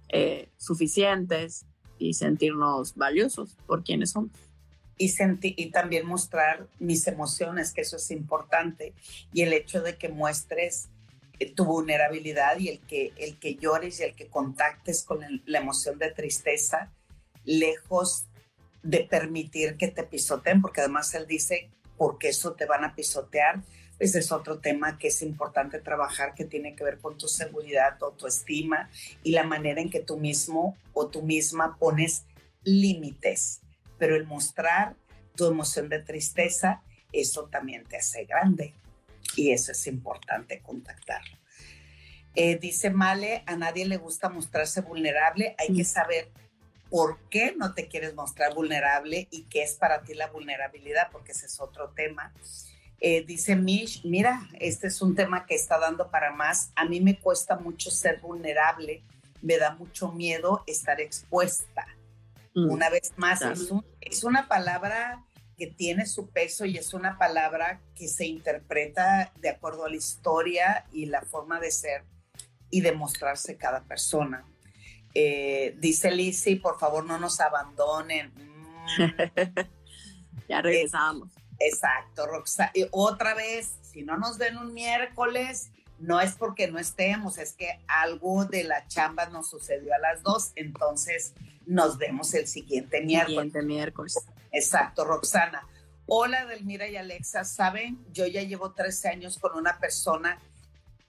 eh, suficientes y sentirnos valiosos por quienes somos. Y, y también mostrar mis emociones, que eso es importante, y el hecho de que muestres eh, tu vulnerabilidad y el que, el que llores y el que contactes con la emoción de tristeza, lejos de permitir que te pisoteen, porque además él dice, porque eso te van a pisotear, ese es otro tema que es importante trabajar, que tiene que ver con tu seguridad, tu autoestima y la manera en que tú mismo o tú misma pones límites. Pero el mostrar tu emoción de tristeza, eso también te hace grande y eso es importante contactarlo. Eh, dice Male, a nadie le gusta mostrarse vulnerable, hay que saber por qué no te quieres mostrar vulnerable y qué es para ti la vulnerabilidad, porque ese es otro tema. Eh, dice Mish, mira, este es un tema que está dando para más. A mí me cuesta mucho ser vulnerable, me da mucho miedo estar expuesta. Mm, una vez más, es, es una palabra que tiene su peso y es una palabra que se interpreta de acuerdo a la historia y la forma de ser y de mostrarse cada persona. Eh, dice Lizzie, por favor no nos abandonen. Mm. ya regresamos. exacto, Roxana. otra vez, si no nos ven un miércoles, no es porque no estemos, es que algo de la chamba nos sucedió a las dos, entonces nos vemos el siguiente miércoles. Siguiente miércoles. Exacto, Roxana. Hola, Delmira y Alexa. Saben, yo ya llevo 13 años con una persona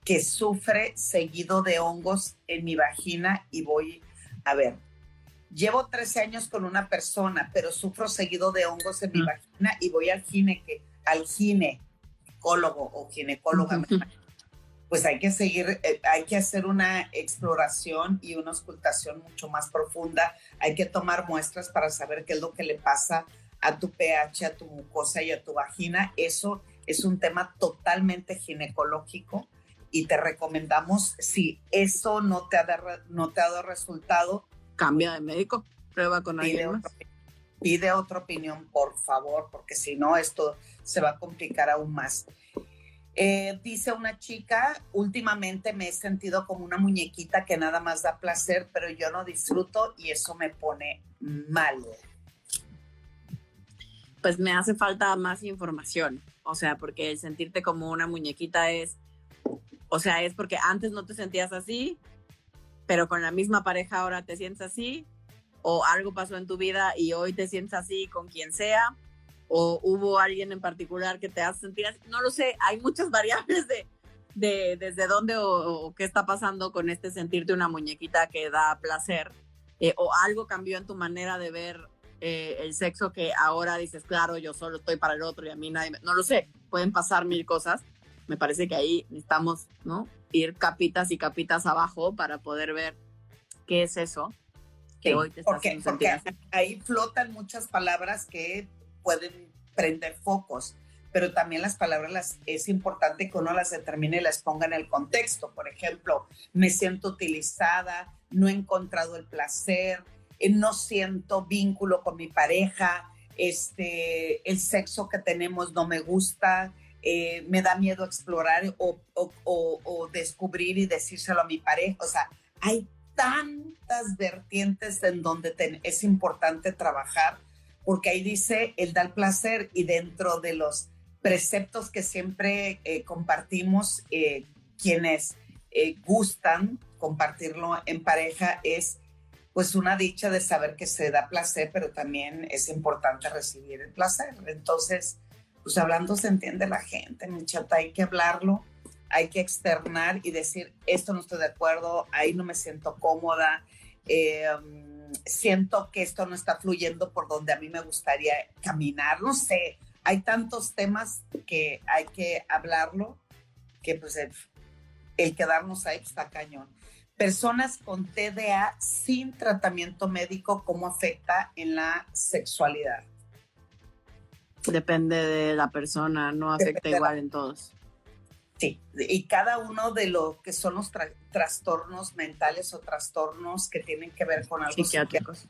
que sufre seguido de hongos en mi vagina y voy a ver. Llevo 13 años con una persona, pero sufro seguido de hongos en mi vagina y voy al gine que al ginecólogo o ginecóloga. Pues hay que seguir, eh, hay que hacer una exploración y una ocultación mucho más profunda. Hay que tomar muestras para saber qué es lo que le pasa a tu pH, a tu mucosa y a tu vagina. Eso es un tema totalmente ginecológico y te recomendamos, si eso no te ha, dado, no te ha dado resultado, cambia de médico, prueba con pide alguien Pide otra opinión, por favor, porque si no, esto se va a complicar aún más. Eh, dice una chica, últimamente me he sentido como una muñequita que nada más da placer, pero yo no disfruto y eso me pone mal. Pues me hace falta más información, o sea, porque el sentirte como una muñequita es o sea, es porque antes no te sentías así, pero con la misma pareja ahora te sientes así, o algo pasó en tu vida y hoy te sientes así con quien sea, o hubo alguien en particular que te hace sentir así. No lo sé, hay muchas variables de, de desde dónde o, qué está pasando con este sentirte una muñequita que da placer, eh, o algo cambió en tu manera de ver eh, el sexo que ahora dices, claro, yo solo estoy para el otro y a mí nadie, no lo sé, pueden pasar mil cosas me parece que ahí necesitamos, ¿no? Ir capitas y capitas abajo para poder ver qué es eso que hoy te está porque, porque ahí flotan muchas palabras que pueden prender focos, pero también las palabras las, es importante que uno las determine y las ponga en el contexto. Por ejemplo, me siento utilizada, no he encontrado el placer, eh, no siento vínculo con mi pareja, este, el sexo que tenemos no me gusta, eh, me da miedo explorar o, descubrir y decírselo a mi pareja. O sea, hay tantas vertientes en donde es importante trabajar, porque ahí dice el dar placer y dentro de los preceptos que siempre eh, compartimos, eh, quienes gustan compartirlo en pareja es pues una dicha de saber que se da placer, pero también es importante recibir el placer. Entonces, pues hablando se entiende la gente, hay que hablarlo, hay que externar y decir, esto no estoy de acuerdo, ahí no me siento cómoda, em, siento que esto no está fluyendo por donde a mí me gustaría caminar, no sé, hay tantos temas que hay que hablarlo, que pues el, quedarnos ahí está cañón. Personas con TDA sin tratamiento médico, ¿cómo afecta en la sexualidad? Depende de la persona, no afecta igual en todos. Sí, y cada uno de lo que son los trastornos mentales o trastornos que tienen que ver con algo psiquiátricos,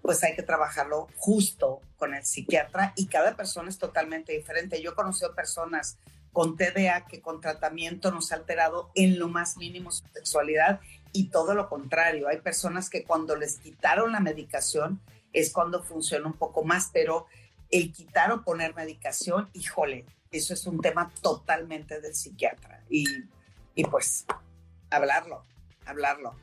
pues hay que trabajarlo justo con el psiquiatra y cada persona es totalmente diferente. Yo he conocido personas con TDA que con tratamiento nos ha alterado en lo más mínimo su sexualidad y todo lo contrario. Hay personas que cuando les quitaron la medicación es cuando funciona un poco más, pero el quitar o poner medicación, híjole, eso es un tema totalmente del psiquiatra. Y, y pues, hablarlo, hablarlo.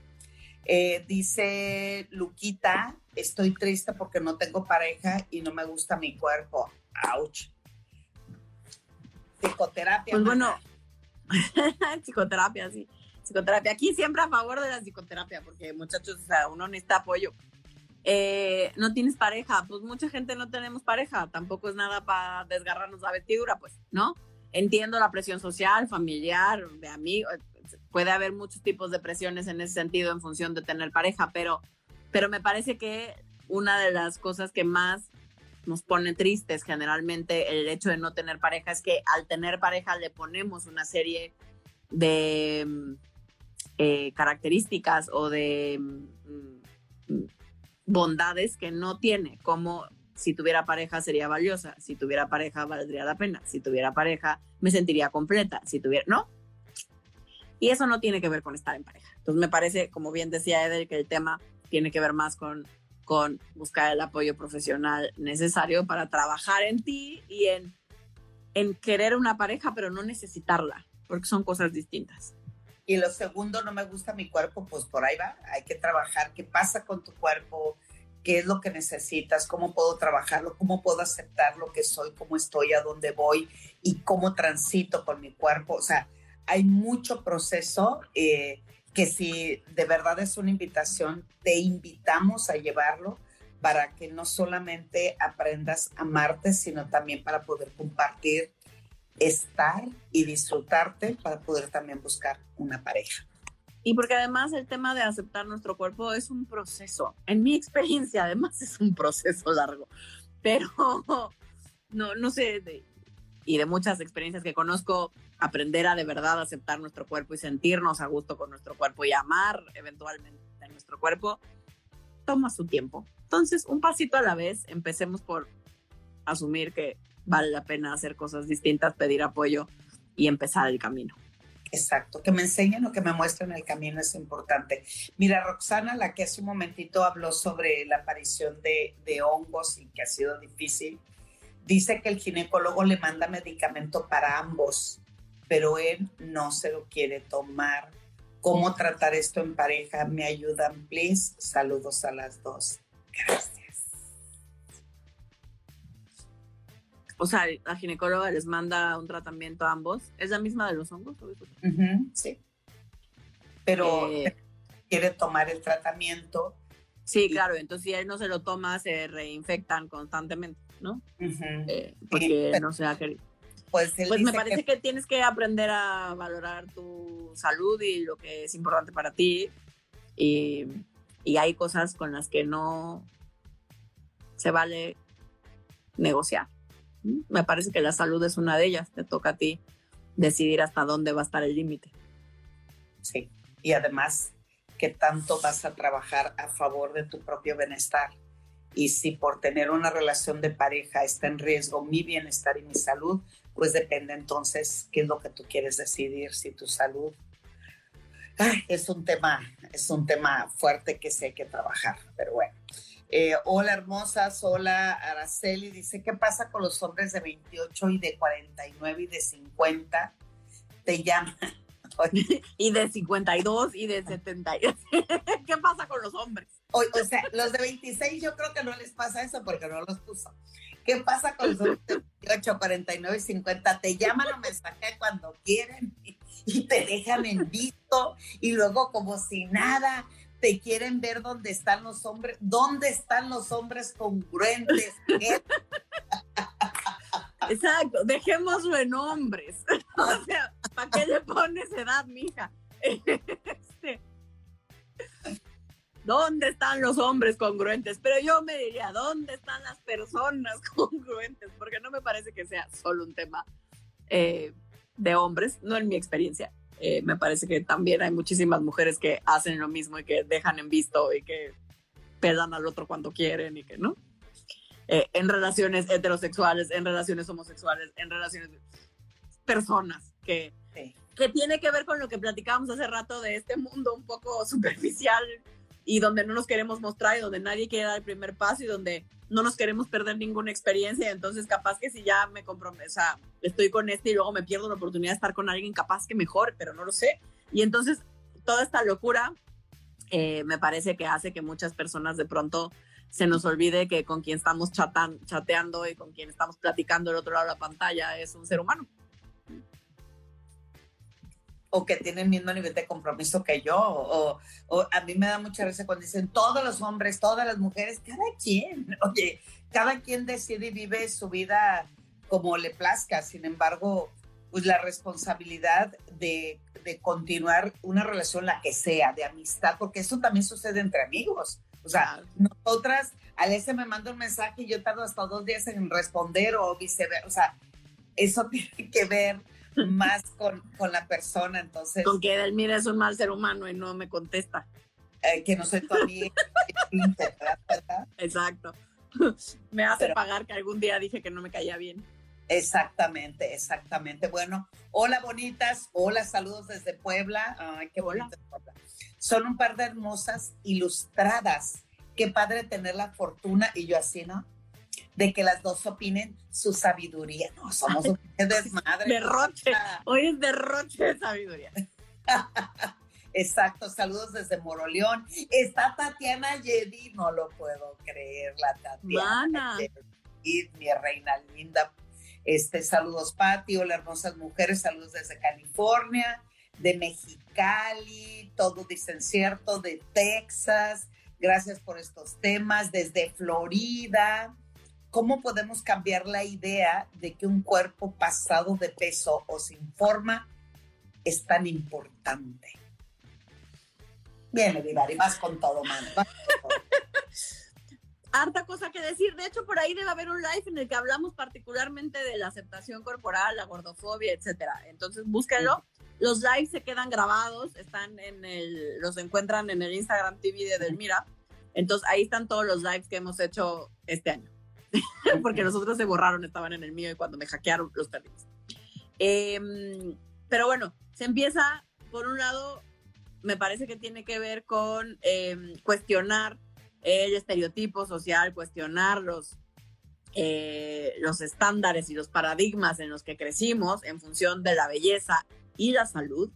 Eh, dice Luquita, estoy triste porque no tengo pareja y no me gusta mi cuerpo. Ouch. Psicoterapia. Pues bueno, psicoterapia, sí. Psicoterapia. Aquí siempre a favor de la psicoterapia, porque muchachos, o sea, uno necesita apoyo. Eh, no tienes pareja, pues mucha gente no tenemos pareja, tampoco es nada para desgarrarnos la vestidura, pues, ¿no? Entiendo la presión social, familiar, de amigos, puede haber muchos tipos de presiones en ese sentido en función de tener pareja, pero, pero me parece que una de las cosas que más nos pone tristes generalmente el hecho de no tener pareja es que al tener pareja le ponemos una serie de mm, eh, características o de mm, bondades que no tiene, como si tuviera pareja sería valiosa, si tuviera pareja valdría la pena, si tuviera pareja me sentiría completa, si tuviera, ¿no? Y eso no tiene que ver con estar en pareja. Entonces me parece, como bien decía Edel, que el tema tiene que ver más con, con buscar el apoyo profesional necesario para trabajar en ti y en, en querer una pareja, pero no necesitarla, porque son cosas distintas. Y lo segundo, no me gusta mi cuerpo, pues por ahí va, hay que trabajar. ¿Qué pasa con tu cuerpo? ¿Qué es lo que necesitas? ¿Cómo puedo trabajarlo? ¿Cómo puedo aceptar lo que soy, cómo estoy, a dónde voy y cómo transito con mi cuerpo? O sea, hay mucho proceso eh, que si de verdad es una invitación, te invitamos a llevarlo para que no solamente aprendas a amarte, sino también para poder compartir, estar y disfrutarte para poder también buscar una pareja. Y porque además el tema de aceptar nuestro cuerpo es un proceso. En mi experiencia, además, es un proceso largo. Pero no, no sé, y de muchas experiencias que conozco, aprender a de verdad aceptar nuestro cuerpo y sentirnos a gusto con nuestro cuerpo y amar eventualmente a nuestro cuerpo, toma su tiempo. Entonces, un pasito a la vez, empecemos por asumir que vale la pena hacer cosas distintas, pedir apoyo y empezar el camino. Exacto, que me enseñen o que me muestren el camino es importante. Mira, Roxana, la que hace un momentito habló sobre la aparición de, de hongos y que ha sido difícil, dice que el ginecólogo le manda medicamento para ambos, pero él no se lo quiere tomar. ¿Cómo tratar esto en pareja? ¿Me ayudan, please? Saludos a las dos. Gracias. O sea, la ginecóloga les manda un tratamiento a ambos. ¿Es la misma de los hongos? sí. Pero eh, quiere tomar el tratamiento. Sí, claro. Entonces, si él no se lo toma, se reinfectan constantemente, ¿no? Eh, porque no se ha querido. Pues, pues me parece que... tienes que aprender a valorar tu salud y lo que es importante para ti. Y, y hay cosas con las que no se vale negociar. Me parece que la salud es una de ellas. Te toca a ti decidir hasta dónde va a estar el límite. Sí, y además, ¿qué tanto vas a trabajar a favor de tu propio bienestar? Y si por tener una relación de pareja está en riesgo mi bienestar y mi salud, pues depende entonces qué es lo que tú quieres decidir, si tu salud es un tema, es un tema fuerte que sí hay que trabajar, pero bueno. Eh, hola hermosas, hola Araceli, dice, ¿qué pasa con los hombres de 28 y de 49 y de 50? Te llaman. y de 52 y de 70. ¿Qué pasa con los hombres? O, o, sea, los de 26 yo creo que no les pasa eso porque no los puso. ¿Qué pasa con los hombres de 28, 49 y 50? Te llaman o mensaje cuando quieren y, y te dejan en visto y luego como si nada te quieren ver dónde están los hombres, dónde están los hombres congruentes. Exacto, dejémoslo en hombres. O sea, ¿para qué le pones edad, mija? Este, ¿Dónde están los hombres congruentes? Pero yo me diría, ¿dónde están las personas congruentes? Porque no me parece que sea solo un tema eh, de hombres, no en mi experiencia. Eh, me parece que también hay muchísimas mujeres que hacen lo mismo y que dejan en visto y que pedan al otro cuando quieren y que no. Eh, en relaciones heterosexuales, en relaciones homosexuales, en relaciones personas que, que tiene que ver con lo que platicábamos hace rato de este mundo un poco superficial y donde no nos queremos mostrar y donde nadie quiere dar el primer paso y donde no nos queremos perder ninguna experiencia. Entonces, capaz que si ya me comprometo, sea, estoy con este y luego me pierdo la oportunidad de estar con alguien capaz que mejor, pero no lo sé. Y entonces, toda esta locura eh, me parece que hace que muchas personas de pronto se nos olvide que con quien estamos chatan, chateando y con quien estamos platicando del otro lado de la pantalla es un ser humano o que tienen el mismo nivel de compromiso que yo. O, a mí me da mucha risa cuando dicen todos los hombres, todas las mujeres, cada quien. Oye, cada quien decide y vive su vida como le plazca. Sin embargo, pues la responsabilidad de, de continuar una relación, la que sea, de amistad, porque eso también sucede entre amigos. O sea, nosotras, ese me manda un mensaje y yo tardo hasta dos días en responder o viceversa. O sea, eso tiene que ver más con, con, la persona, entonces... Con que Edelmira es un mal ser humano y no me contesta. Eh, que no soy tu amiga. Exacto. Me hace pagar que algún día dije que no me caía bien. Exactamente, exactamente. Bueno, hola bonitas, hola, saludos desde Puebla. Ay, qué bonita Puebla. Son un par de hermosas ilustradas. Qué padre tener la fortuna y yo así, ¿no? De que las dos opinen su sabiduría. No, somos un desmadre. Derroche. Hoy es derroche de sabiduría. Exacto, saludos desde Moroleón. Está Tatiana Yedi, no lo puedo creer, la Tatiana. Y mi reina linda. Este, saludos, Pati, hola hermosas mujeres, saludos desde California, de Mexicali, todo dicen cierto, de Texas. Gracias por estos temas, desde Florida. ¿Cómo podemos cambiar la idea de que un cuerpo pasado de peso o sin forma es tan importante? Viene, Vivari, vas con todo, man. Harta cosa que decir. De hecho, por ahí debe haber un live en el que hablamos particularmente de la aceptación corporal, la gordofobia, etcétera. Entonces, búsquenlo. Los lives se quedan grabados, están en el, los encuentran en el Instagram TV de Delmira. Entonces, ahí están todos los lives que hemos hecho este año. porque los otros se borraron, estaban en el mío y cuando me hackearon los perdimos. Em, pero bueno, se empieza, por un lado, me parece que tiene que ver con em, cuestionar el estereotipo social, cuestionar los, eh, los estándares y los paradigmas en los que crecimos en función de la belleza y la salud.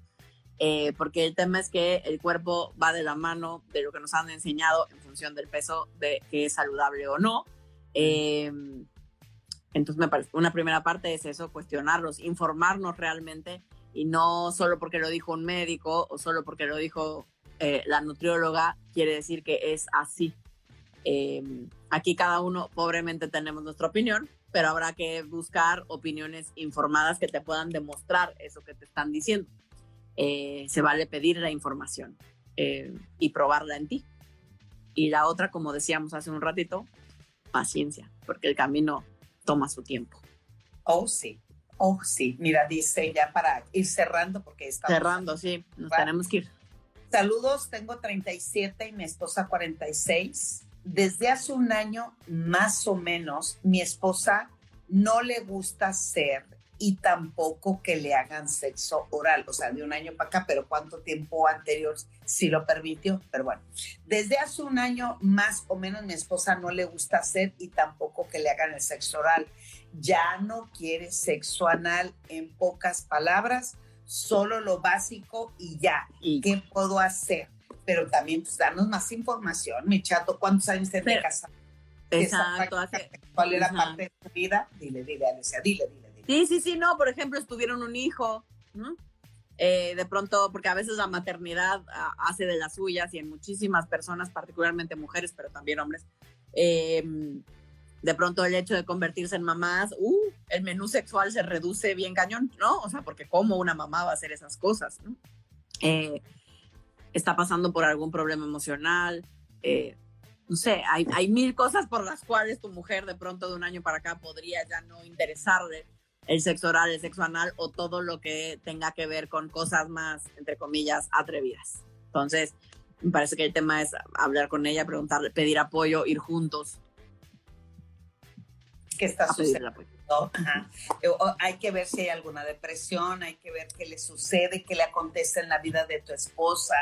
Eh, porque el tema es que el cuerpo va de la mano de lo que nos han enseñado en función del peso de que es saludable o no. Em, entonces, me parece, una primera parte es eso, cuestionarlos, informarnos realmente y no solo porque lo dijo un médico o solo porque lo dijo eh, la nutrióloga, quiere decir que es así. Em, aquí cada uno, pobremente, tenemos nuestra opinión, pero habrá que buscar opiniones informadas que te puedan demostrar eso que te están diciendo. Eh, se vale pedir la información eh, y probarla en ti. Y la otra, como decíamos hace un ratito, paciencia, porque el camino toma su tiempo. Oh, sí. Oh, sí. Mira, dice ya para ir cerrando, porque está Cerrando, sí. Nos tenemos que ir. Saludos, tengo 37 y mi esposa 46. Desde hace un año, más o menos, mi esposa no le gusta ser y tampoco que le hagan sexo oral, o sea, de un año para acá, pero cuánto tiempo anterior sí lo permitió, pero bueno, desde hace un año más o menos mi esposa no le gusta hacer y tampoco que le hagan el sexo oral. Ya no quiere sexo anal, en pocas palabras, solo lo básico y ya. ¿Y? ¿Qué puedo hacer? Pero también, pues, darnos más información, mi chato, ¿cuántos años te casado? Exacto. ¿Cuál era parte de tu vida? Dile, dile, Alicia, dile, dile. Sí, sí, sí, no, por ejemplo, estuvieron un hijo, eh, de pronto, porque a veces la maternidad ah, hace de las suyas y en muchísimas personas, particularmente mujeres, pero también hombres, em, de pronto el hecho de convertirse en mamás, uh, el menú sexual se reduce bien cañón, ¿no? O sea, porque cómo una mamá va a hacer esas cosas. Eh, está pasando por algún problema emocional, eh, no sé, hay, hay mil cosas por las cuales tu mujer de pronto de un año para acá podría ya no interesarle el sexo oral, el sexo anal o todo lo que tenga que ver con cosas más, entre comillas, atrevidas. Entonces, me parece que el tema es hablar con ella, preguntarle, pedir apoyo, ir juntos. ¿Qué está sucediendo? Eh, hay que ver si hay alguna depresión, hay que ver qué le sucede, qué le acontece en la vida de tu esposa.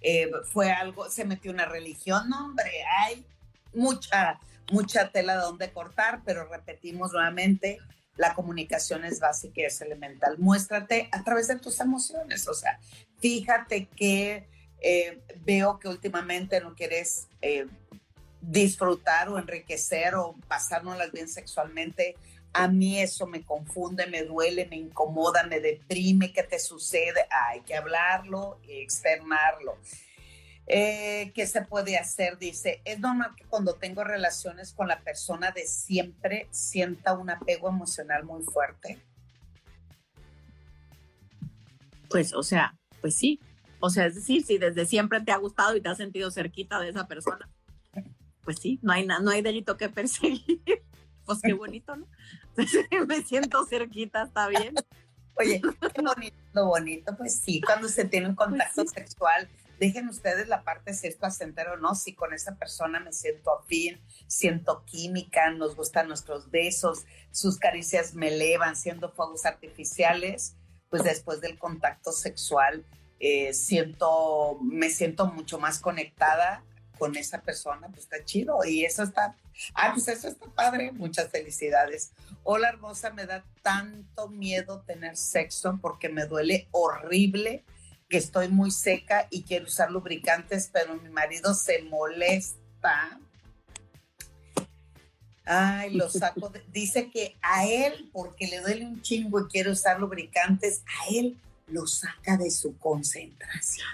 Eh, fue algo, se metió una religión, no, hombre, hay mucha, mucha tela donde cortar, pero repetimos nuevamente, la comunicación es básica y es elemental. Muéstrate a través de tus emociones, o sea, fíjate que eh, veo que últimamente no quieres eh, disfrutar o enriquecer o pasárnoslas bien sexualmente. A mí eso me confunde, me duele, me incomoda, me deprime. ¿Qué te sucede? Hay que hablarlo y externarlo. Eh, ¿Qué se puede hacer? Dice, es normal que cuando tengo relaciones con la persona de siempre sienta un apego emocional muy fuerte. Pues, o sea, pues sí. O sea, es decir, si desde siempre te ha gustado y te has sentido cerquita de esa persona, pues sí, no hay, no hay delito que perseguir. Pues qué bonito, ¿no? Me siento cerquita, está bien. Oye, qué bonito, lo bonito, pues sí, cuando se tiene un pues contacto sexual dejen ustedes la parte si es placentero o no, si con esa persona me siento afín, siento química, nos gustan nuestros besos, sus caricias me elevan siendo fuegos artificiales, pues después del contacto sexual eh, siento, me siento mucho más conectada con esa persona, pues está chido y eso está, ah, pues eso está padre, muchas felicidades. Hola hermosa, me da tanto miedo tener sexo porque me duele horrible que estoy muy seca y quiero usar lubricantes, pero mi marido se molesta. Ay, lo saco. dice que a él, porque le duele un chingo y quiere usar lubricantes, a él lo saca de su concentración.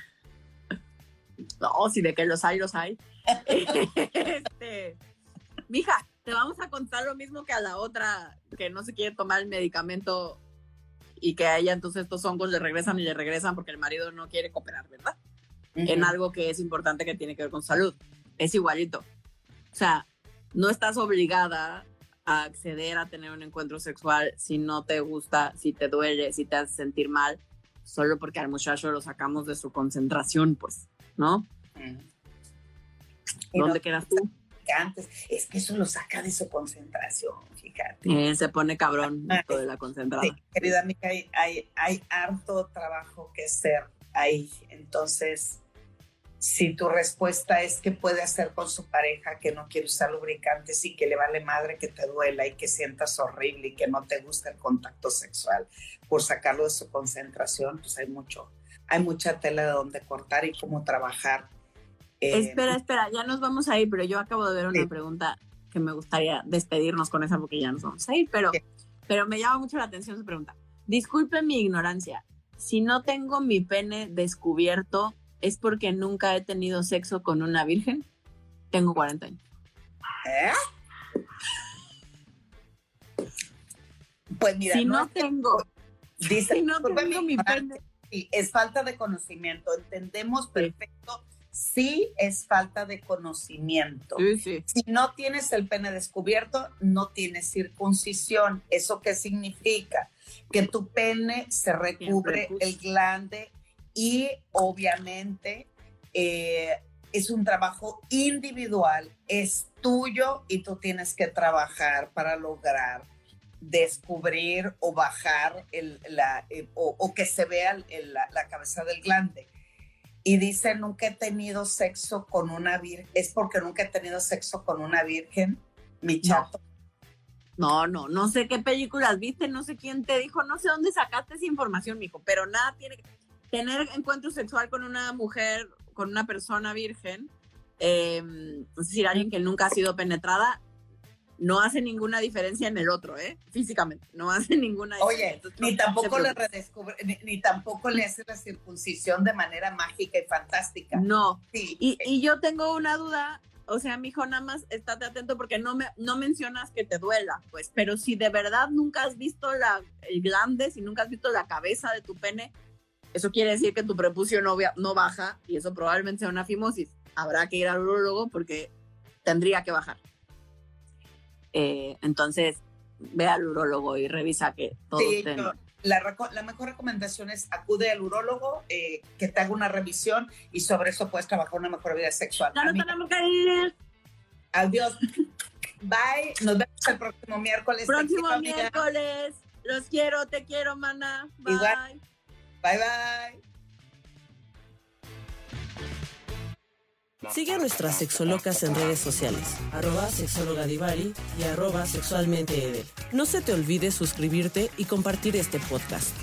No, si de que los hay, los hay. este, mija, te vamos a contar lo mismo que a la otra que no se quiere tomar el medicamento y que a ella entonces estos hongos le regresan y le regresan porque el marido no quiere cooperar, ¿verdad? En algo que es importante que tiene que ver con salud. Es igualito. O sea, no estás obligada a acceder a tener un encuentro sexual si no te gusta, si te duele, si te hace sentir mal, solo porque al muchacho lo sacamos de su concentración, pues, ¿no? ¿Dónde quedas tú? Es que eso lo saca de su concentración, fíjate. Eh, se pone cabrón todo de la concentración. querida amiga, hay, hay, hay harto trabajo que hacer ahí. Entonces, si tu respuesta es que puede hacer con su pareja que no quiere usar lubricantes y que le vale madre que te duela y que sientas horrible y que no te gusta el contacto sexual por sacarlo de su concentración, pues hay mucho, hay mucha tela de donde cortar y cómo trabajar eh, espera, espera, ya nos vamos a ir, pero yo acabo de ver una pregunta que me gustaría despedirnos con esa porque ya nos vamos a ir, pero, pero me llama mucho la atención su pregunta. Disculpe mi ignorancia, si no tengo mi pene descubierto, ¿es porque nunca he tenido sexo con una virgen? Tengo 40 años. ¿Eh? Pues mira, si no, tengo, dice, si no tengo mi pene. Sí, es falta de conocimiento. Entendemos perfecto sí es falta de conocimiento. Si no tienes el pene descubierto, no tienes circuncisión. ¿Eso qué significa? Que tu pene se recubre el glande y obviamente eh, es un trabajo individual, es tuyo y tú tienes que trabajar para lograr descubrir o bajar la, eh, o, que se vea la cabeza del glande y dice nunca he tenido sexo con una virgen, es porque nunca he tenido sexo con una virgen, mi chato. No. no, no, sé qué películas viste, no sé quién te dijo, no sé dónde sacaste esa información, mijo, pero nada tiene que tener encuentro sexual con una mujer, con una persona virgen, em, es decir, alguien que nunca ha sido penetrada, no hace ninguna diferencia en el otro, ¿eh? Físicamente, no hace ninguna diferencia. Oye, ni tampoco le redescubre, ni, tampoco le hace la circuncisión de manera mágica y fantástica. No. Sí. Y, yo tengo una duda, o sea, mi hijo, nada más estate atento porque no, me, no mencionas que te duela, pues, pero si de verdad nunca has visto la, el glande, si nunca has visto la cabeza de tu pene, eso quiere decir que tu prepucio no, no baja y eso probablemente sea una fimosis. Habrá que ir al urologo porque tendría que bajar. Eh, entonces, ve al urólogo y revisa que todo Sí, esté yo- la, mejor recomendación es acude al urólogo, eh, que te haga una revisión y sobre eso puedes trabajar una mejor vida sexual. No tenemos que ir. adiós. Bye. Nos vemos el próximo miércoles. Próximo miércoles. Los quiero, te quiero, mana. Bye. Igual. Bye, bye. Sigue a nuestras sexolocas en redes sociales, arroba sexóloga Divari y arroba sexualmente Edel. No se te olvide suscribirte y compartir este podcast.